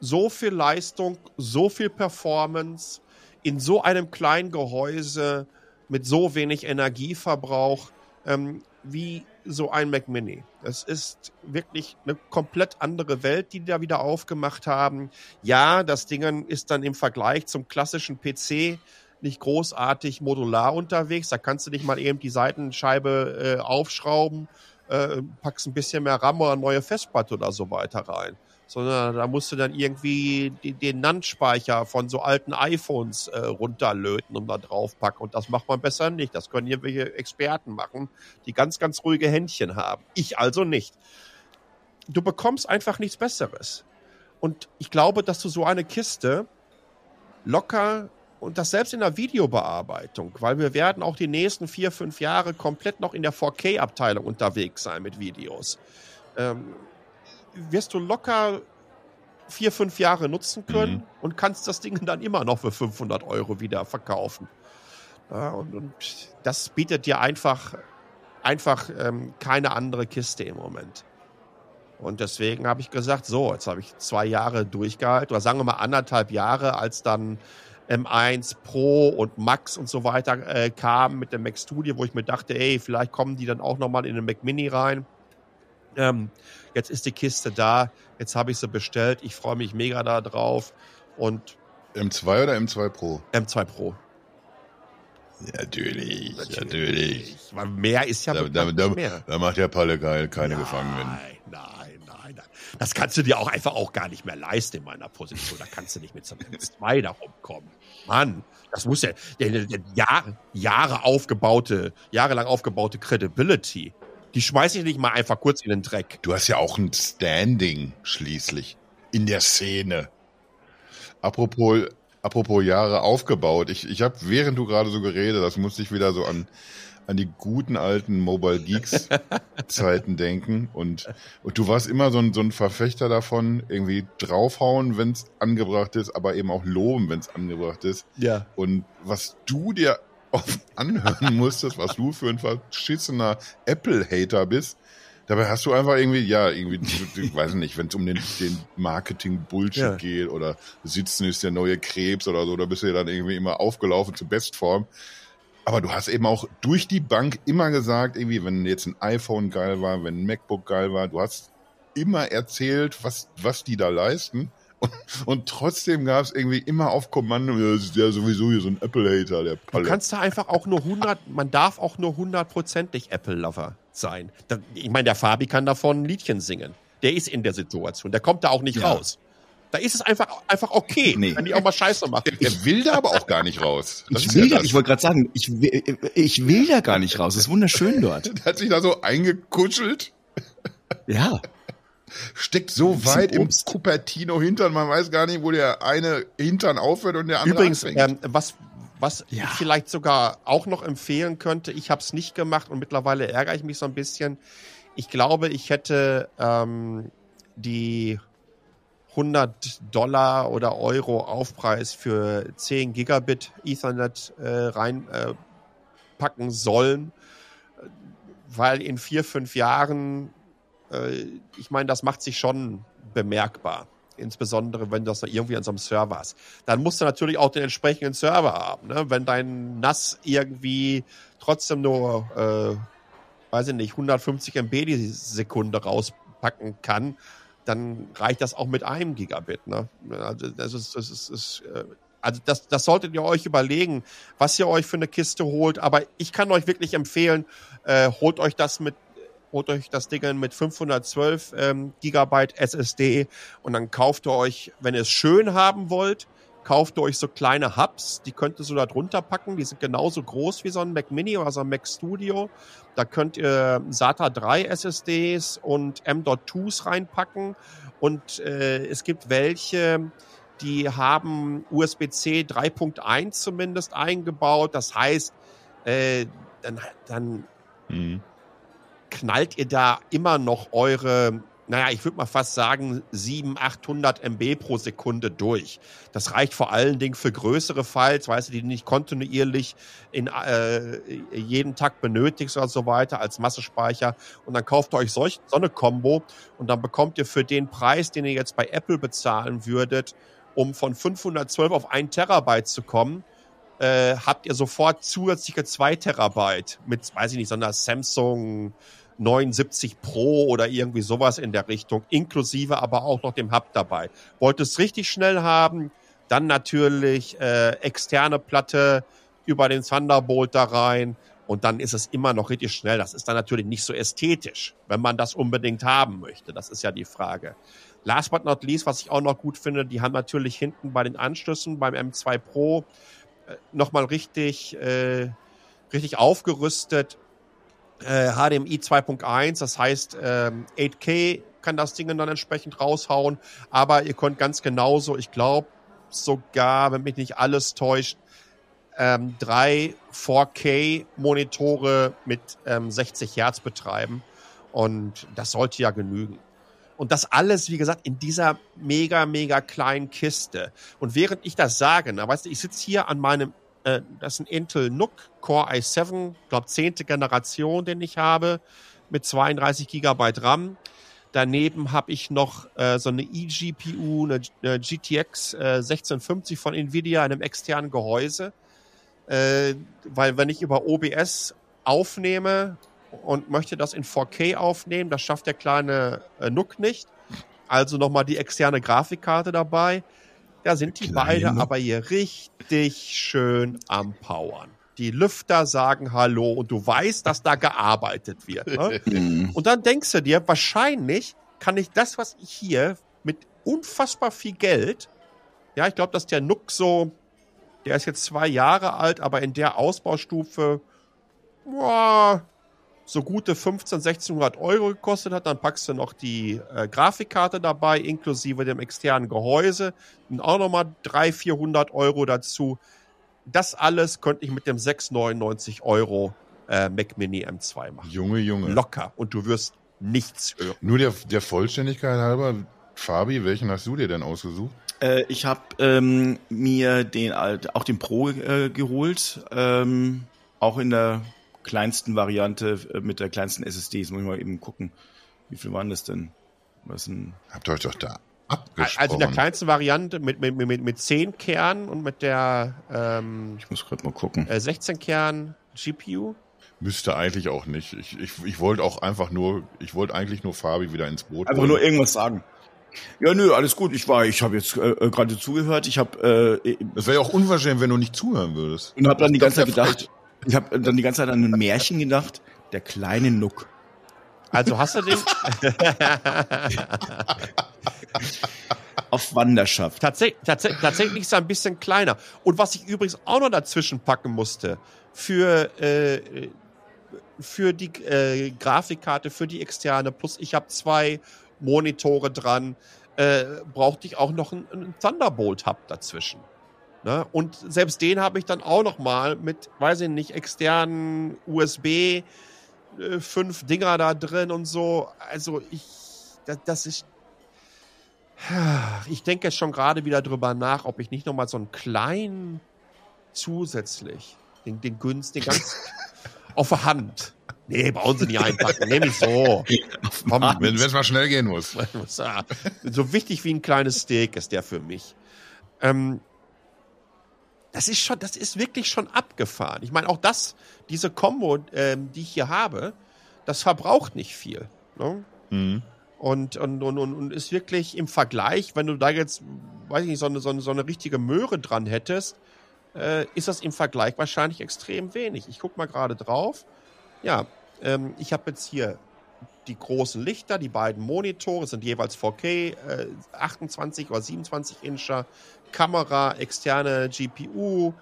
so viel Leistung, so viel Performance in so einem kleinen Gehäuse mit so wenig Energieverbrauch ähm, wie so ein Mac Mini. Es ist wirklich eine komplett andere Welt, die die da wieder aufgemacht haben. Ja, das Ding ist dann im Vergleich zum klassischen PC nicht großartig modular unterwegs. Da kannst du nicht mal eben die Seitenscheibe äh, aufschrauben, äh, packst ein bisschen mehr RAM oder neue Festplatte oder so weiter rein. Sondern da musst du dann irgendwie den NAND-Speicher von so alten iPhones äh, runterlöten und da draufpacken. Und das macht man besser nicht. Das können irgendwelche Experten machen, die ganz, ganz ruhige Händchen haben. Ich also nicht. Du bekommst einfach nichts Besseres. Und ich glaube, dass du so eine Kiste locker und das selbst in der Videobearbeitung, weil wir werden auch die nächsten vier, fünf Jahre komplett noch in der 4K-Abteilung unterwegs sein mit Videos. Ähm, wirst du locker vier, fünf Jahre nutzen können mhm. und kannst das Ding dann immer noch für 500 Euro wieder verkaufen. Ja, und, und, das bietet dir einfach, einfach ähm, keine andere Kiste im Moment. Und deswegen habe ich gesagt, so, jetzt habe ich zwei Jahre durchgehalten, oder sagen wir mal anderthalb Jahre, als dann M1 Pro und Max und so weiter äh, kamen mit dem Mac Studio, wo ich mir dachte, ey, vielleicht kommen die dann auch nochmal in den Mac Mini rein. Ähm, jetzt ist die Kiste da, jetzt habe ich sie bestellt, ich freue mich mega da drauf und M2 oder M2 Pro? M2 Pro. Natürlich, natürlich. natürlich. Weil mehr ist ja da, da, da, mehr. Da macht ja Palle geil keine nein, Gefangenen. Nein, nein, nein. Das kannst du dir auch einfach auch gar nicht mehr leisten in meiner Position. Da kannst du nicht mit zum M2 da rumkommen. Mann, das muss ja der, Jahre, Jahre aufgebaute, jahrelang aufgebaute Credibility. Die schmeiße ich nicht mal einfach kurz in den Dreck. Du hast ja auch ein Standing schließlich in der Szene. Apropos apropos Jahre aufgebaut. Ich, ich habe, während du gerade so geredet, das musste ich wieder so an, an die guten alten Mobile Geeks Zeiten denken. Und, und du warst immer so ein, so ein Verfechter davon, irgendwie draufhauen, wenn es angebracht ist, aber eben auch loben, wenn es angebracht ist. Ja. Und was du dir oft anhören musstest, was du für ein verschissener Apple-Hater bist, Dabei hast du einfach irgendwie, ja, irgendwie, ich weiß nicht, wenn es um den, den Marketing-Bullshit ja. geht oder Sitzen ist der neue Krebs oder so, da bist du ja dann irgendwie immer aufgelaufen zur Bestform. Aber du hast eben auch durch die Bank immer gesagt, irgendwie, wenn jetzt ein iPhone geil war, wenn ein MacBook geil war, du hast immer erzählt, was, was die da leisten. Und, und trotzdem gab es irgendwie immer auf Kommando, das ist ja sowieso hier so ein Apple-Hater, der Palle. Du kannst da einfach auch nur 100, man darf auch nur hundertprozentig Apple-Lover sein. Ich meine, der Fabi kann davon ein Liedchen singen. Der ist in der Situation, der kommt da auch nicht ja. raus. Da ist es einfach, einfach okay, nee. wenn die auch mal Scheiße machen. Er will da aber auch gar nicht raus. Das ich will ja da, ich wollte gerade sagen, ich will, ich will da gar nicht raus. Es ist wunderschön dort. Der hat sich da so eingekuschelt. Ja. Steckt so weit im Cupertino Hintern, man weiß gar nicht, wo der eine Hintern aufhört und der andere Übrigens, ähm, was, was ja. ich vielleicht sogar auch noch empfehlen könnte, ich habe es nicht gemacht und mittlerweile ärgere ich mich so ein bisschen. Ich glaube, ich hätte ähm, die 100 Dollar oder Euro Aufpreis für 10 Gigabit Ethernet äh, reinpacken äh, sollen, weil in vier, fünf Jahren, ich meine, das macht sich schon bemerkbar. Insbesondere, wenn das irgendwie an so einem Server ist. Dann musst du natürlich auch den entsprechenden Server haben. Ne? Wenn dein NAS irgendwie trotzdem nur, äh, weiß ich nicht, 150 MB die Sekunde rauspacken kann, dann reicht das auch mit einem Gigabit. Ne? Also das ist, das ist, ist äh, also das, das solltet ihr euch überlegen, was ihr euch für eine Kiste holt. Aber ich kann euch wirklich empfehlen, äh, holt euch das mit holt euch das Ding mit 512 ähm, Gigabyte SSD und dann kauft ihr euch, wenn ihr es schön haben wollt, kauft ihr euch so kleine Hubs, die könnt ihr so da drunter packen, die sind genauso groß wie so ein Mac Mini oder so ein Mac Studio. Da könnt ihr SATA 3 SSDs und M.2s reinpacken und äh, es gibt welche, die haben USB-C 3.1 zumindest eingebaut. Das heißt, äh, dann, dann mhm. Knallt ihr da immer noch eure naja, ich würde mal fast sagen, 700, 800 MB pro Sekunde durch. Das reicht vor allen Dingen für größere Files, weißt du, die nicht kontinuierlich in äh, jeden Tag benötigst oder so weiter als Massespeicher. Und dann kauft ihr euch solch, so eine Combo und dann bekommt ihr für den Preis, den ihr jetzt bei Apple bezahlen würdet, um von 512 auf 1 Terabyte zu kommen, äh, habt ihr sofort zusätzliche 2 Terabyte mit, weiß ich nicht, so einer Samsung 79 Pro oder irgendwie sowas in der Richtung, inklusive aber auch noch dem Hub dabei. Wollt es richtig schnell haben, dann natürlich äh, externe Platte über den Thunderbolt da rein und dann ist es immer noch richtig schnell. Das ist dann natürlich nicht so ästhetisch, wenn man das unbedingt haben möchte. Das ist ja die Frage. Last but not least, was ich auch noch gut finde, die haben natürlich hinten bei den Anschlüssen beim M2 Pro nochmal richtig, äh, richtig aufgerüstet äh, HDMI 2.1, das heißt ähm, 8K kann das Ding dann entsprechend raushauen, aber ihr könnt ganz genauso, ich glaube sogar, wenn mich nicht alles täuscht, ähm, drei 4K-Monitore mit ähm, 60 Hertz betreiben und das sollte ja genügen. Und das alles, wie gesagt, in dieser mega, mega kleinen Kiste. Und während ich das sage, na, weißt du, ich sitze hier an meinem äh, das ist ein Intel NUC Core i7, glaube zehnte Generation, den ich habe, mit 32 Gigabyte RAM. Daneben habe ich noch äh, so eine eGPU, eine, eine GTX äh, 1650 von Nvidia in einem externen Gehäuse. Äh, weil wenn ich über OBS aufnehme und möchte das in 4K aufnehmen, das schafft der kleine äh, NUC nicht. Also nochmal die externe Grafikkarte dabei. Da sind die Kleine. beide aber hier richtig schön am Powern. Die Lüfter sagen Hallo und du weißt, dass da gearbeitet wird. Ne? Mhm. und dann denkst du dir, wahrscheinlich kann ich das, was ich hier mit unfassbar viel Geld, ja, ich glaube, dass der Nuck so, der ist jetzt zwei Jahre alt, aber in der Ausbaustufe, boah, so gute 15, 1600 Euro gekostet hat. Dann packst du noch die äh, Grafikkarte dabei, inklusive dem externen Gehäuse. Und auch nochmal 300, 400 Euro dazu. Das alles könnte ich mit dem 699 Euro äh, Mac Mini M2 machen. Junge, Junge. Locker. Und du wirst nichts hören. Nur der, der Vollständigkeit halber, Fabi, welchen hast du dir denn ausgesucht? Äh, ich habe ähm, mir den auch den Pro äh, geholt, ähm, auch in der kleinsten Variante äh, mit der kleinsten SSD. Jetzt muss ich mal eben gucken. Wie viel waren das denn? Was ein Habt ihr euch doch da abgesprochen. Also in der kleinsten Variante mit, mit, mit, mit 10 Kernen und mit der ähm, ich muss gerade mal gucken. äh, 16 Kern GPU. Müsste eigentlich auch nicht. Ich, ich, ich wollte auch einfach nur, ich wollte eigentlich nur Fabi wieder ins Boot Einfach nur irgendwas sagen. Ja, nö, alles gut. Ich war, ich habe jetzt äh, äh, gerade zugehört. Ich habe äh, Es wäre ja auch unverschämt, wenn du nicht zuhören würdest. und habe dann die ganze Zeit gedacht. Ich habe dann die ganze Zeit an ein Märchen gedacht. Der kleine Nuck. Also hast du den Auf Wanderschaft. tatsächlich, tatsächlich, tatsächlich ist er ein bisschen kleiner. Und was ich übrigens auch noch dazwischen packen musste, für, äh, für die äh, Grafikkarte, für die externe, plus ich habe zwei Monitore dran, äh, brauchte ich auch noch einen, einen Thunderbolt-Hub dazwischen. Ne? Und selbst den habe ich dann auch noch mal mit, weiß ich nicht, externen USB äh, fünf Dinger da drin und so. Also ich, das, das ist ich denke jetzt schon gerade wieder drüber nach, ob ich nicht noch mal so einen kleinen zusätzlich, den, den günstigen, ganz auf der Hand. Nee, brauchen Sie nicht einpacken, nehme ich so. Wenn es mal schnell gehen muss. so wichtig wie ein kleines Steak ist der für mich. Ähm, das ist schon, das ist wirklich schon abgefahren. Ich meine, auch das, diese Combo, ähm, die ich hier habe, das verbraucht nicht viel. Ne? Mhm. Und, und, und, und, ist wirklich im Vergleich, wenn du da jetzt, weiß ich nicht, so eine, so eine, so eine richtige Möhre dran hättest, äh, ist das im Vergleich wahrscheinlich extrem wenig. Ich guck mal gerade drauf. Ja, ähm, ich habe jetzt hier die großen Lichter, die beiden Monitore sind jeweils 4K, äh, 28 oder 27 Incher, Kamera, externe GPU,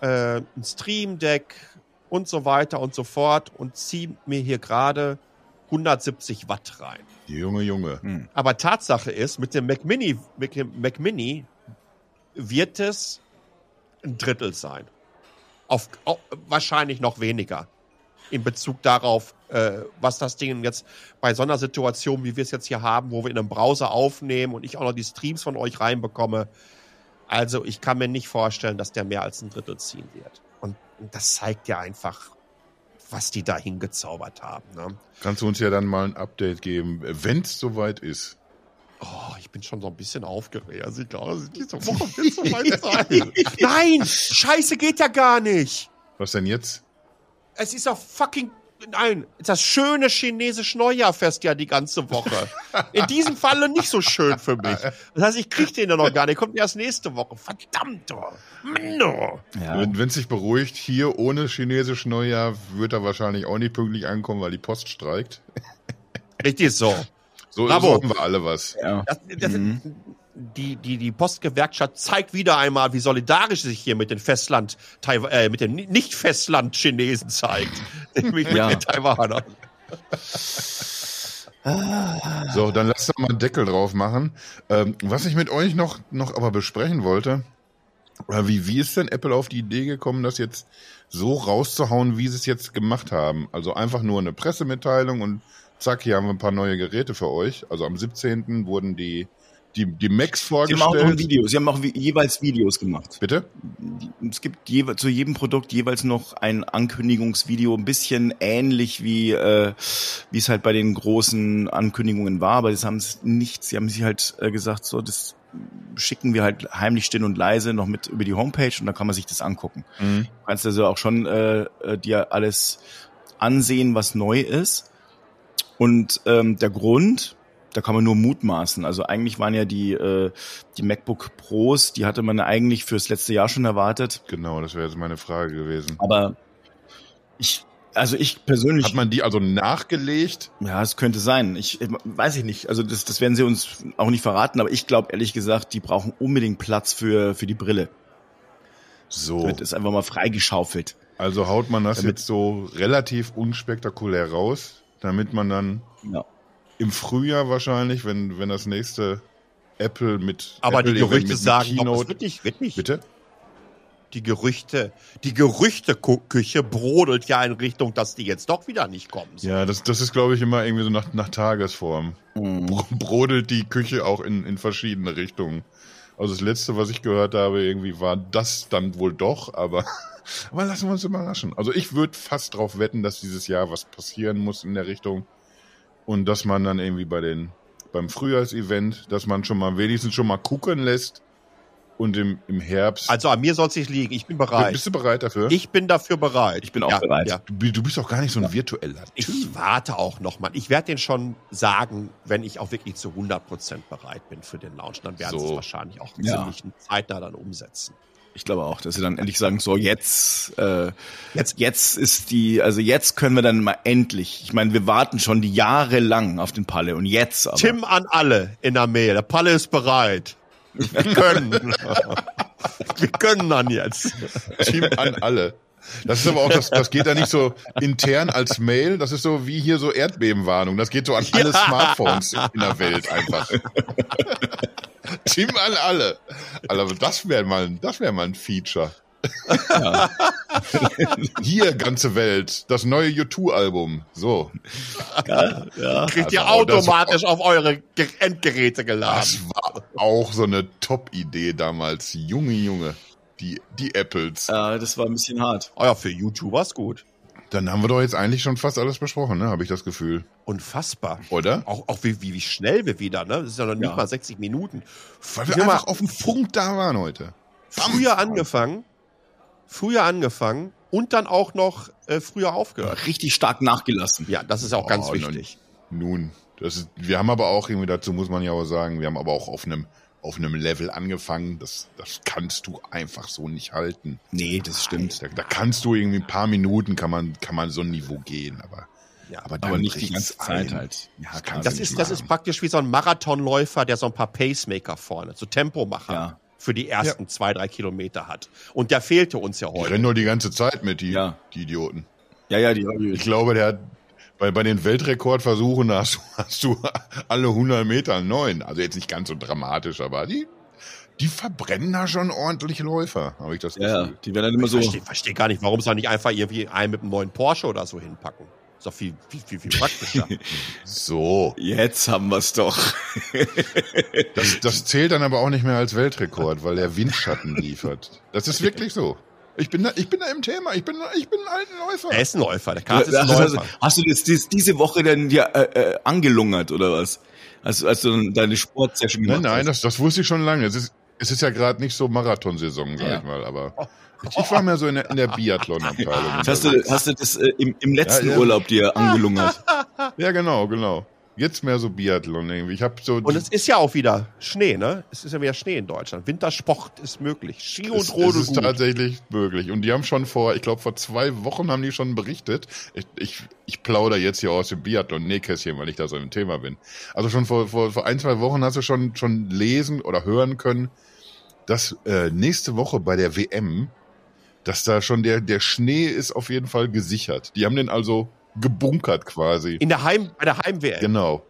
äh, ein Stream Deck und so weiter und so fort und ziehe mir hier gerade 170 Watt rein. Junge, Junge. Aber Tatsache ist, mit dem Mac Mini, mit dem Mac Mini wird es ein Drittel sein. Auf, au- wahrscheinlich noch weniger. In Bezug darauf, äh, was das Ding jetzt bei so einer Situation, wie wir es jetzt hier haben, wo wir in einem Browser aufnehmen und ich auch noch die Streams von euch reinbekomme. Also ich kann mir nicht vorstellen, dass der mehr als ein Drittel ziehen wird. Und das zeigt ja einfach, was die da hingezaubert haben. Ne? Kannst du uns ja dann mal ein Update geben, wenn es soweit ist. Oh, ich bin schon so ein bisschen aufgeregt. Also ich glaube, dass diese Woche wird soweit sein. Nein, Scheiße geht ja gar nicht. Was denn jetzt? Es ist doch fucking nein, das schöne chinesische Neujahrfest ja die ganze Woche. In diesem Falle nicht so schön für mich. Das heißt, ich krieg den ja noch gar nicht. Kommt erst nächste Woche. Verdammt, oh. Mann, oh. Ja. Wenn es sich beruhigt, hier ohne chinesisch Neujahr wird er wahrscheinlich auch nicht pünktlich ankommen, weil die Post streikt. Richtig so. So, haben wir alle was. ja. Das, das, die, die, die Postgewerkschaft zeigt wieder einmal, wie solidarisch sie sich hier mit den Festland, äh, mit den Nicht-Festland-Chinesen zeigt. Nämlich mit Ja. den Taiwanern. So, dann lasst doch mal einen Deckel drauf machen. Ähm, was ich mit euch noch, noch aber besprechen wollte, oder wie, wie ist denn Apple auf die Idee gekommen, das jetzt so rauszuhauen, wie sie es jetzt gemacht haben? Also einfach nur eine Pressemitteilung und zack, hier haben wir ein paar neue Geräte für euch. Also am 17. wurden die, die, die Macs Sie haben auch noch ein vorgestellt. Video. Sie haben auch jeweils Videos gemacht. Bitte? Es gibt jewe zu jedem Produkt jeweils noch ein Ankündigungsvideo, ein bisschen ähnlich wie äh, wie es halt bei den großen Ankündigungen war, aber das haben es nicht. Sie haben sich halt äh, gesagt, so das schicken wir halt heimlich still und leise noch mit über die Homepage und dann kann man sich das angucken. Mhm. Du kannst also auch schon äh, äh, dir alles ansehen, was neu ist. Und ähm, der Grund, da kann man nur mutmaßen. Also eigentlich waren ja die, äh, die MacBook Pros, die hatte man eigentlich fürs letzte Jahr schon erwartet. Genau, das wäre jetzt meine Frage gewesen. Aber ich, also ich persönlich, Hat man die also nachgelegt? ja, es könnte sein. Ich, ich weiß ich nicht. Also das, das werden sie uns auch nicht verraten. Aber ich glaube ehrlich gesagt, die brauchen unbedingt Platz für für die Brille. So. Wird es einfach mal freigeschaufelt. Also haut man das Damit- jetzt so relativ unspektakulär raus, damit man dann Ja. Im Frühjahr wahrscheinlich, wenn, wenn das nächste Apple mit Aber Apple die Gerüchte mit sagen, doch, Keynote, wird nicht, wird nicht. bitte? Die Gerüchte, die Gerüchteküche brodelt ja in Richtung, dass die jetzt doch wieder nicht kommen. sollen. Ja, das, das ist glaube ich immer irgendwie so nach, nach Tagesform. Bro- Brodelt die Küche auch in, in verschiedene Richtungen. Also das letzte, was ich gehört habe, irgendwie war das dann wohl doch, aber, aber lassen wir uns überraschen. Also ich würde fast drauf wetten, dass dieses Jahr was passieren muss in der Richtung und dass man dann irgendwie bei den beim Frühjahrsevent, dass man schon mal wenigstens schon mal gucken lässt und im, im Herbst. Also an mir soll es nicht liegen. Ich bin bereit. Bist du bereit dafür? Ich bin dafür bereit. Ich bin auch bereit. Ja. Du, du bist doch gar nicht so ein virtueller Typ. Ich warte auch noch mal. Ich werde den schon sagen, wenn ich auch wirklich zu 100% bereit bin für den Launch. Dann werden So. sie es wahrscheinlich auch Ja. ziemlich zeitnah dann umsetzen. Ich glaube auch, dass sie dann endlich sagen, so jetzt, äh, Jetzt- jetzt ist die, also jetzt können wir dann mal endlich. Ich meine, wir warten schon die Jahre lang auf den Palle und jetzt aber. Tim an alle in der Mail. Der Palle ist bereit. Wir können. Wir können dann jetzt. Team an alle. Das ist aber auch, das, das geht da nicht so intern als Mail, das ist so wie hier so Erdbebenwarnung. Das geht so an alle Ja. Smartphones in der Welt einfach. Team an alle. Also das wäre mal, das wäre mal ein Feature. Hier, ganze Welt, das neue U2-Album. So. Ja. Kriegt ihr Also, automatisch auf eure Ge- Endgeräte geladen. Das war auch so eine Top-Idee damals. Junge, Junge. Die, die Apples. ja, das war ein bisschen hart. Oh ja, für YouTuber ist gut. Dann haben wir doch jetzt eigentlich schon fast alles besprochen, ne? Habe ich das Gefühl. Unfassbar. Oder? Auch, auch wie, wie, wie schnell wir wieder, ne? Das ist ja noch nicht Ja. mal 60 Minuten. Weil wir einfach auf dem Punkt da waren heute. früher angefangen, früher angefangen und dann auch noch äh, früher aufgehört. Richtig stark nachgelassen. Ja, das ist auch ganz Oh, wichtig. Nun, das ist, wir haben aber auch irgendwie, dazu muss man ja auch sagen, wir haben aber auch auf einem, auf einem Level angefangen, das, das kannst du einfach so nicht halten. Nee, das stimmt. Da, da kannst du irgendwie ein paar Minuten kann man, kann man so ein Niveau gehen, aber, Ja, aber, Aber nicht die ganze Zeit ein. halt. Ja, Das Das ist, das ist praktisch wie so ein Marathonläufer, der so ein paar Pacemaker vorne, so Tempomacher Ja. für die ersten zwei, drei Kilometer hat. Und der fehlte uns ja Die heute. rennen nur die ganze Zeit mit, die, Ja. die Idioten. Ja, ja, die, Ich glaube, der hat, bei, bei den Weltrekordversuchen hast du, hast du alle 100 Meter neuen. Also jetzt nicht ganz so dramatisch, aber die, die verbrennen da schon ordentlich Läufer, habe ich das ja, ja, Gefühl. die werden dann immer Ich so. verstehe versteh gar nicht, warum sie da nicht einfach irgendwie einen mit einem neuen Porsche oder so hinpacken. Ist doch viel, viel, viel, viel praktischer. So. Jetzt haben wir's doch. Das, das zählt dann aber auch nicht mehr als Weltrekord, weil der Windschatten liefert. Das ist wirklich so. Ich bin da, ich bin da im Thema. Ich bin, ich bin ein alten Läufer. er ist ein Läufer, der Kart ist ein hast, Läufer. hast du das dies, diese Woche denn dir äh, äh, angelungert oder was? Als, als du deine Sportsession Nein, gemacht nein, das, das wusste ich schon lange. Es ist, es ist ja gerade nicht so Marathonsaison, sag Ja. ich mal, aber ich, ich war mehr so in der, in der Biathlon-Abteilung. hast. Hast du, hast du das äh, im, im letzten Ja, ja. Urlaub dir angelungert? Ja, genau, genau. Jetzt mehr so Biathlon irgendwie. Ich habe so Und es ist ja auch wieder Schnee, ne? Es ist ja wieder Schnee in Deutschland. Wintersport ist möglich. Ski und es, es Rode ist gut. tatsächlich möglich. Und die haben schon vor, ich glaube vor zwei Wochen haben die schon berichtet. Ich, ich, ich plauder jetzt hier aus dem Biathlon-Nähkästchen, weil ich da so im Thema bin. Also schon vor, vor, vor ein, zwei Wochen hast du schon, schon lesen oder hören können, dass äh, nächste Woche bei der WM, dass da schon der, der Schnee ist auf jeden Fall gesichert. Die haben den also gebunkert quasi. In der Heim, bei der Heim-WM. Genau.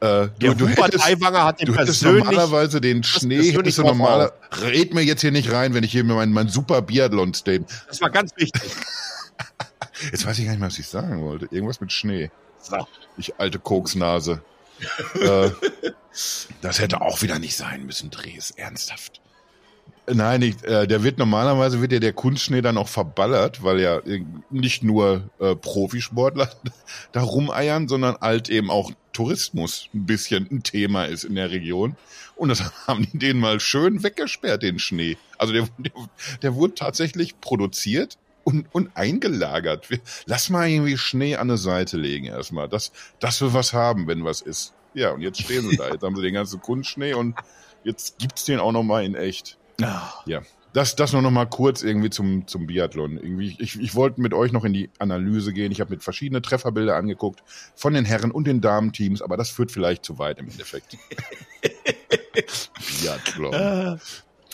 Äh, du, du hättest, Aiwanger hat den Du hättest normalerweise den Schnee, hättest du normaler, red mir jetzt hier nicht rein, wenn ich hier mein, mein super Biathlon-Statement. Das war ganz wichtig. Jetzt weiß ich gar nicht mehr, was ich sagen wollte. Irgendwas mit Schnee. So. Ich alte Koksnase. äh, das hätte auch wieder nicht sein müssen, Dres, ernsthaft. Nein, nicht, äh, der wird normalerweise wird ja der Kunstschnee dann auch verballert, weil ja nicht nur äh, Profisportler da rumeiern, sondern halt eben auch Tourismus ein bisschen ein Thema ist in der Region. Und das haben die den mal schön weggesperrt, den Schnee. Also der, der, der wurde tatsächlich produziert und, und eingelagert. Lass mal irgendwie Schnee an der Seite legen erstmal, dass, dass wir was haben, wenn was ist. Ja, und jetzt stehen sie da. Jetzt haben sie den ganzen Kunstschnee und jetzt gibt's den auch noch mal in echt. Ja, das, das nur noch mal kurz irgendwie zum, zum Biathlon. Irgendwie, ich, ich wollte mit euch noch in die Analyse gehen. Ich habe mir verschiedene Trefferbilder angeguckt von den Herren und den Damenteams, aber das führt vielleicht zu weit im Endeffekt. Biathlon.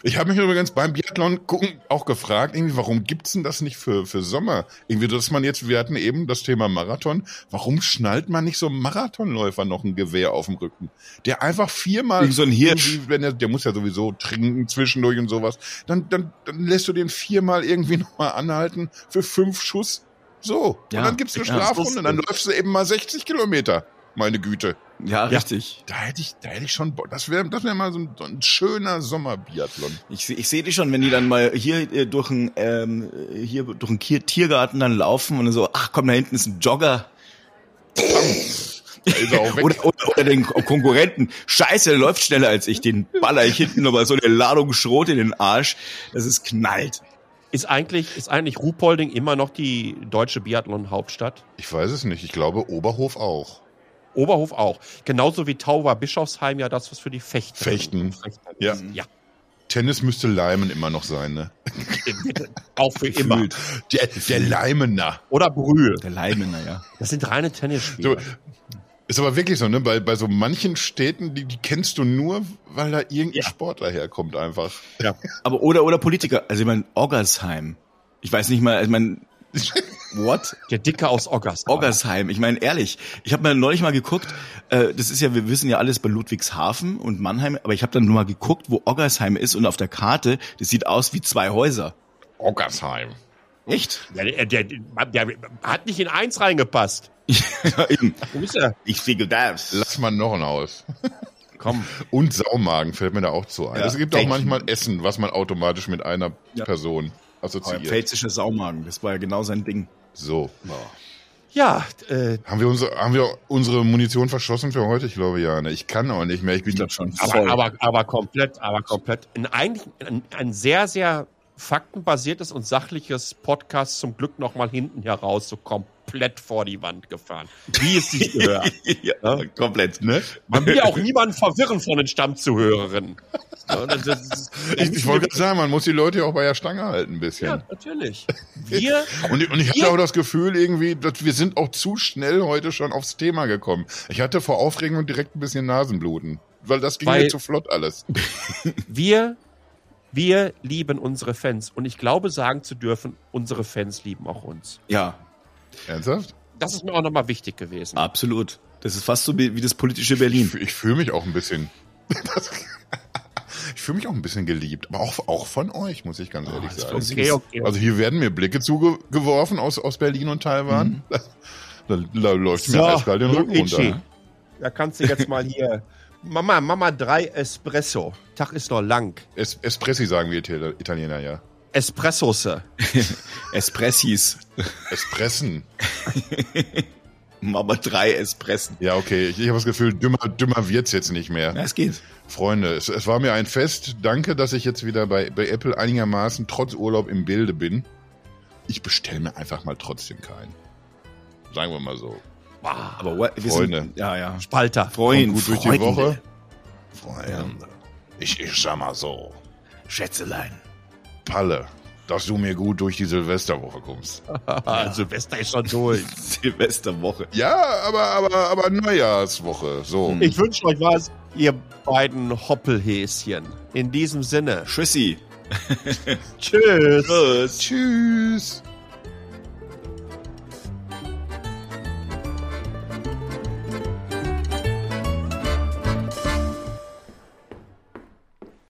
Ich habe mich übrigens beim Biathlon gucken auch gefragt, irgendwie, warum gibt's denn das nicht für, für Sommer? Irgendwie, dass man jetzt, wir hatten eben das Thema Marathon, warum schnallt man nicht so einem Marathonläufer noch ein Gewehr auf dem Rücken? Der einfach viermal, Irgend so ein Hirsch. wenn er, der muss ja sowieso trinken zwischendurch und sowas, dann, dann, dann lässt du den viermal irgendwie nochmal anhalten für fünf Schuss. So. Ja, und dann gibt's eine ja, Strafrunde, dann läufst du eben mal 60 Kilometer. Meine Güte. Ja, richtig. Da hätte ich, da hätte ich schon. Das wäre, das wäre mal so ein, so ein schöner Sommerbiathlon. Ich, ich sehe die schon, wenn die dann mal hier äh, durch einen ähm, hier durch Kier- Tiergarten dann laufen und so, ach komm, da hinten ist ein Jogger. Er. Oder, oder, oder den Konkurrenten. Scheiße, der läuft schneller als ich. Den baller ich hinten nochmal so eine Ladung Schrot in den Arsch. Das ist knallt. Ist eigentlich, ist eigentlich Ruhpolding immer noch die deutsche Biathlon-Hauptstadt? ich weiß es nicht. Ich glaube, Oberhof auch. Oberhof auch. Genauso wie Tauber Bischofsheim ja das, was für die Fechter. Fechten. Fechter Ja. ist. ja. Tennis müsste Leimen immer noch sein, ne? Auch für immer. Der, der Leimener. Oder Brühl. Der Leimener, ja. Das sind reine Tennisspieler. So, ist aber wirklich so, ne? Bei, bei so manchen Städten, die, die kennst du nur, weil da irgendein Ja. Sportler herkommt einfach. ja. Aber oder oder Politiker. Also ich meine Oggersheim. Ich weiß nicht mal. Ich meine, what? Der Dicke aus Oggersheim. Oggersheim. Ich meine ehrlich. Ich habe mir neulich mal geguckt. Äh, das ist ja, wir wissen ja alles bei Ludwigshafen und Mannheim. Aber ich habe dann nur mal geguckt, wo Oggersheim ist und auf der Karte. Das sieht aus wie zwei Häuser. Oggersheim. Echt? Der, der, der, der hat nicht in eins reingepasst. ja, eben. Wo ist er? Ich fliege das. Lass mal noch ein Haus. Komm. Und Saumagen fällt mir da auch zu ein. Ja. es gibt auch manchmal Essen, was man automatisch mit einer Ja. Person assoziiert. Pfälzischer Saumagen. Das war ja genau sein Ding. So. Ja, äh, Haben wir, unsere, haben wir unsere Munition verschossen für heute? Ich glaube ja. Ne? Ich kann auch nicht mehr. Ich bin Ich schon. aber, aber, aber komplett, aber komplett. Ein, eigentlich ein, ein sehr, sehr faktenbasiertes und sachliches Podcast zum Glück nochmal hinten heraus so komplett vor die Wand gefahren. Wie es sich gehört. ja, komplett. Ne? Man will ja auch niemanden verwirren von den Stammzuhörerinnen. Ja, das, das, das, Ich, ich wollte gerade sagen, man muss die Leute ja auch bei der Stange halten ein bisschen. ja, natürlich. Wir, Und, ich- und ich hatte auch das Gefühl irgendwie, dass wir sind auch zu schnell heute schon aufs Thema gekommen. Ich hatte vor Aufregung direkt ein bisschen Nasenbluten. Weil das ging Weil- mir zu flott alles. wir, wir lieben unsere Fans. Und ich glaube, sagen zu dürfen, unsere Fans lieben auch uns. Ja, Ernsthaft? Das ist mir auch nochmal wichtig gewesen. absolut. Das ist fast so wie das politische Ich, Berlin. fühl- ich fühle mich auch ein bisschen. Das, ich fühle mich auch ein bisschen geliebt. Aber auch, auch von euch, muss ich ganz ehrlich das sagen. Okay, okay. Also hier werden mir Blicke zugeworfen aus, aus Berlin und Taiwan. Da, da, da läuft mir eiskalt den Rücken Luigi, runter. Da kannst du jetzt mal hier. Mama, Mama, drei Espresso. Tag ist noch lang. Es, Espressi sagen wir Ital- Italiener, ja. Espressosse. Espressis. Espressen. Mama drei Espressen. Ja, okay. Ich, ich habe das Gefühl, dümmer, dümmer wird's jetzt nicht mehr. Ja, es geht. Freunde, es, es war mir ein Fest. Danke, dass ich jetzt wieder bei, bei Apple einigermaßen trotz Urlaub im Bilde bin. Ich bestelle mir einfach mal trotzdem keinen. Sagen wir mal so. Wow. Aber what, wir Freunde. Sind, ja, ja. Spalter. Freund, gut durch die Freunde. Woche. Freunde. Ich, ich sag mal so. Schätzelein. Palle, dass du mir gut durch die Silvesterwoche kommst. Silvester ist schon durch. Silvesterwoche. Ja, aber, aber, aber Neujahrswoche. So. Hm. Ich wünsche euch was, ihr beiden Hoppelhäschen. In diesem Sinne. Tschüssi. Tschüss. Tschüss. Tschüss.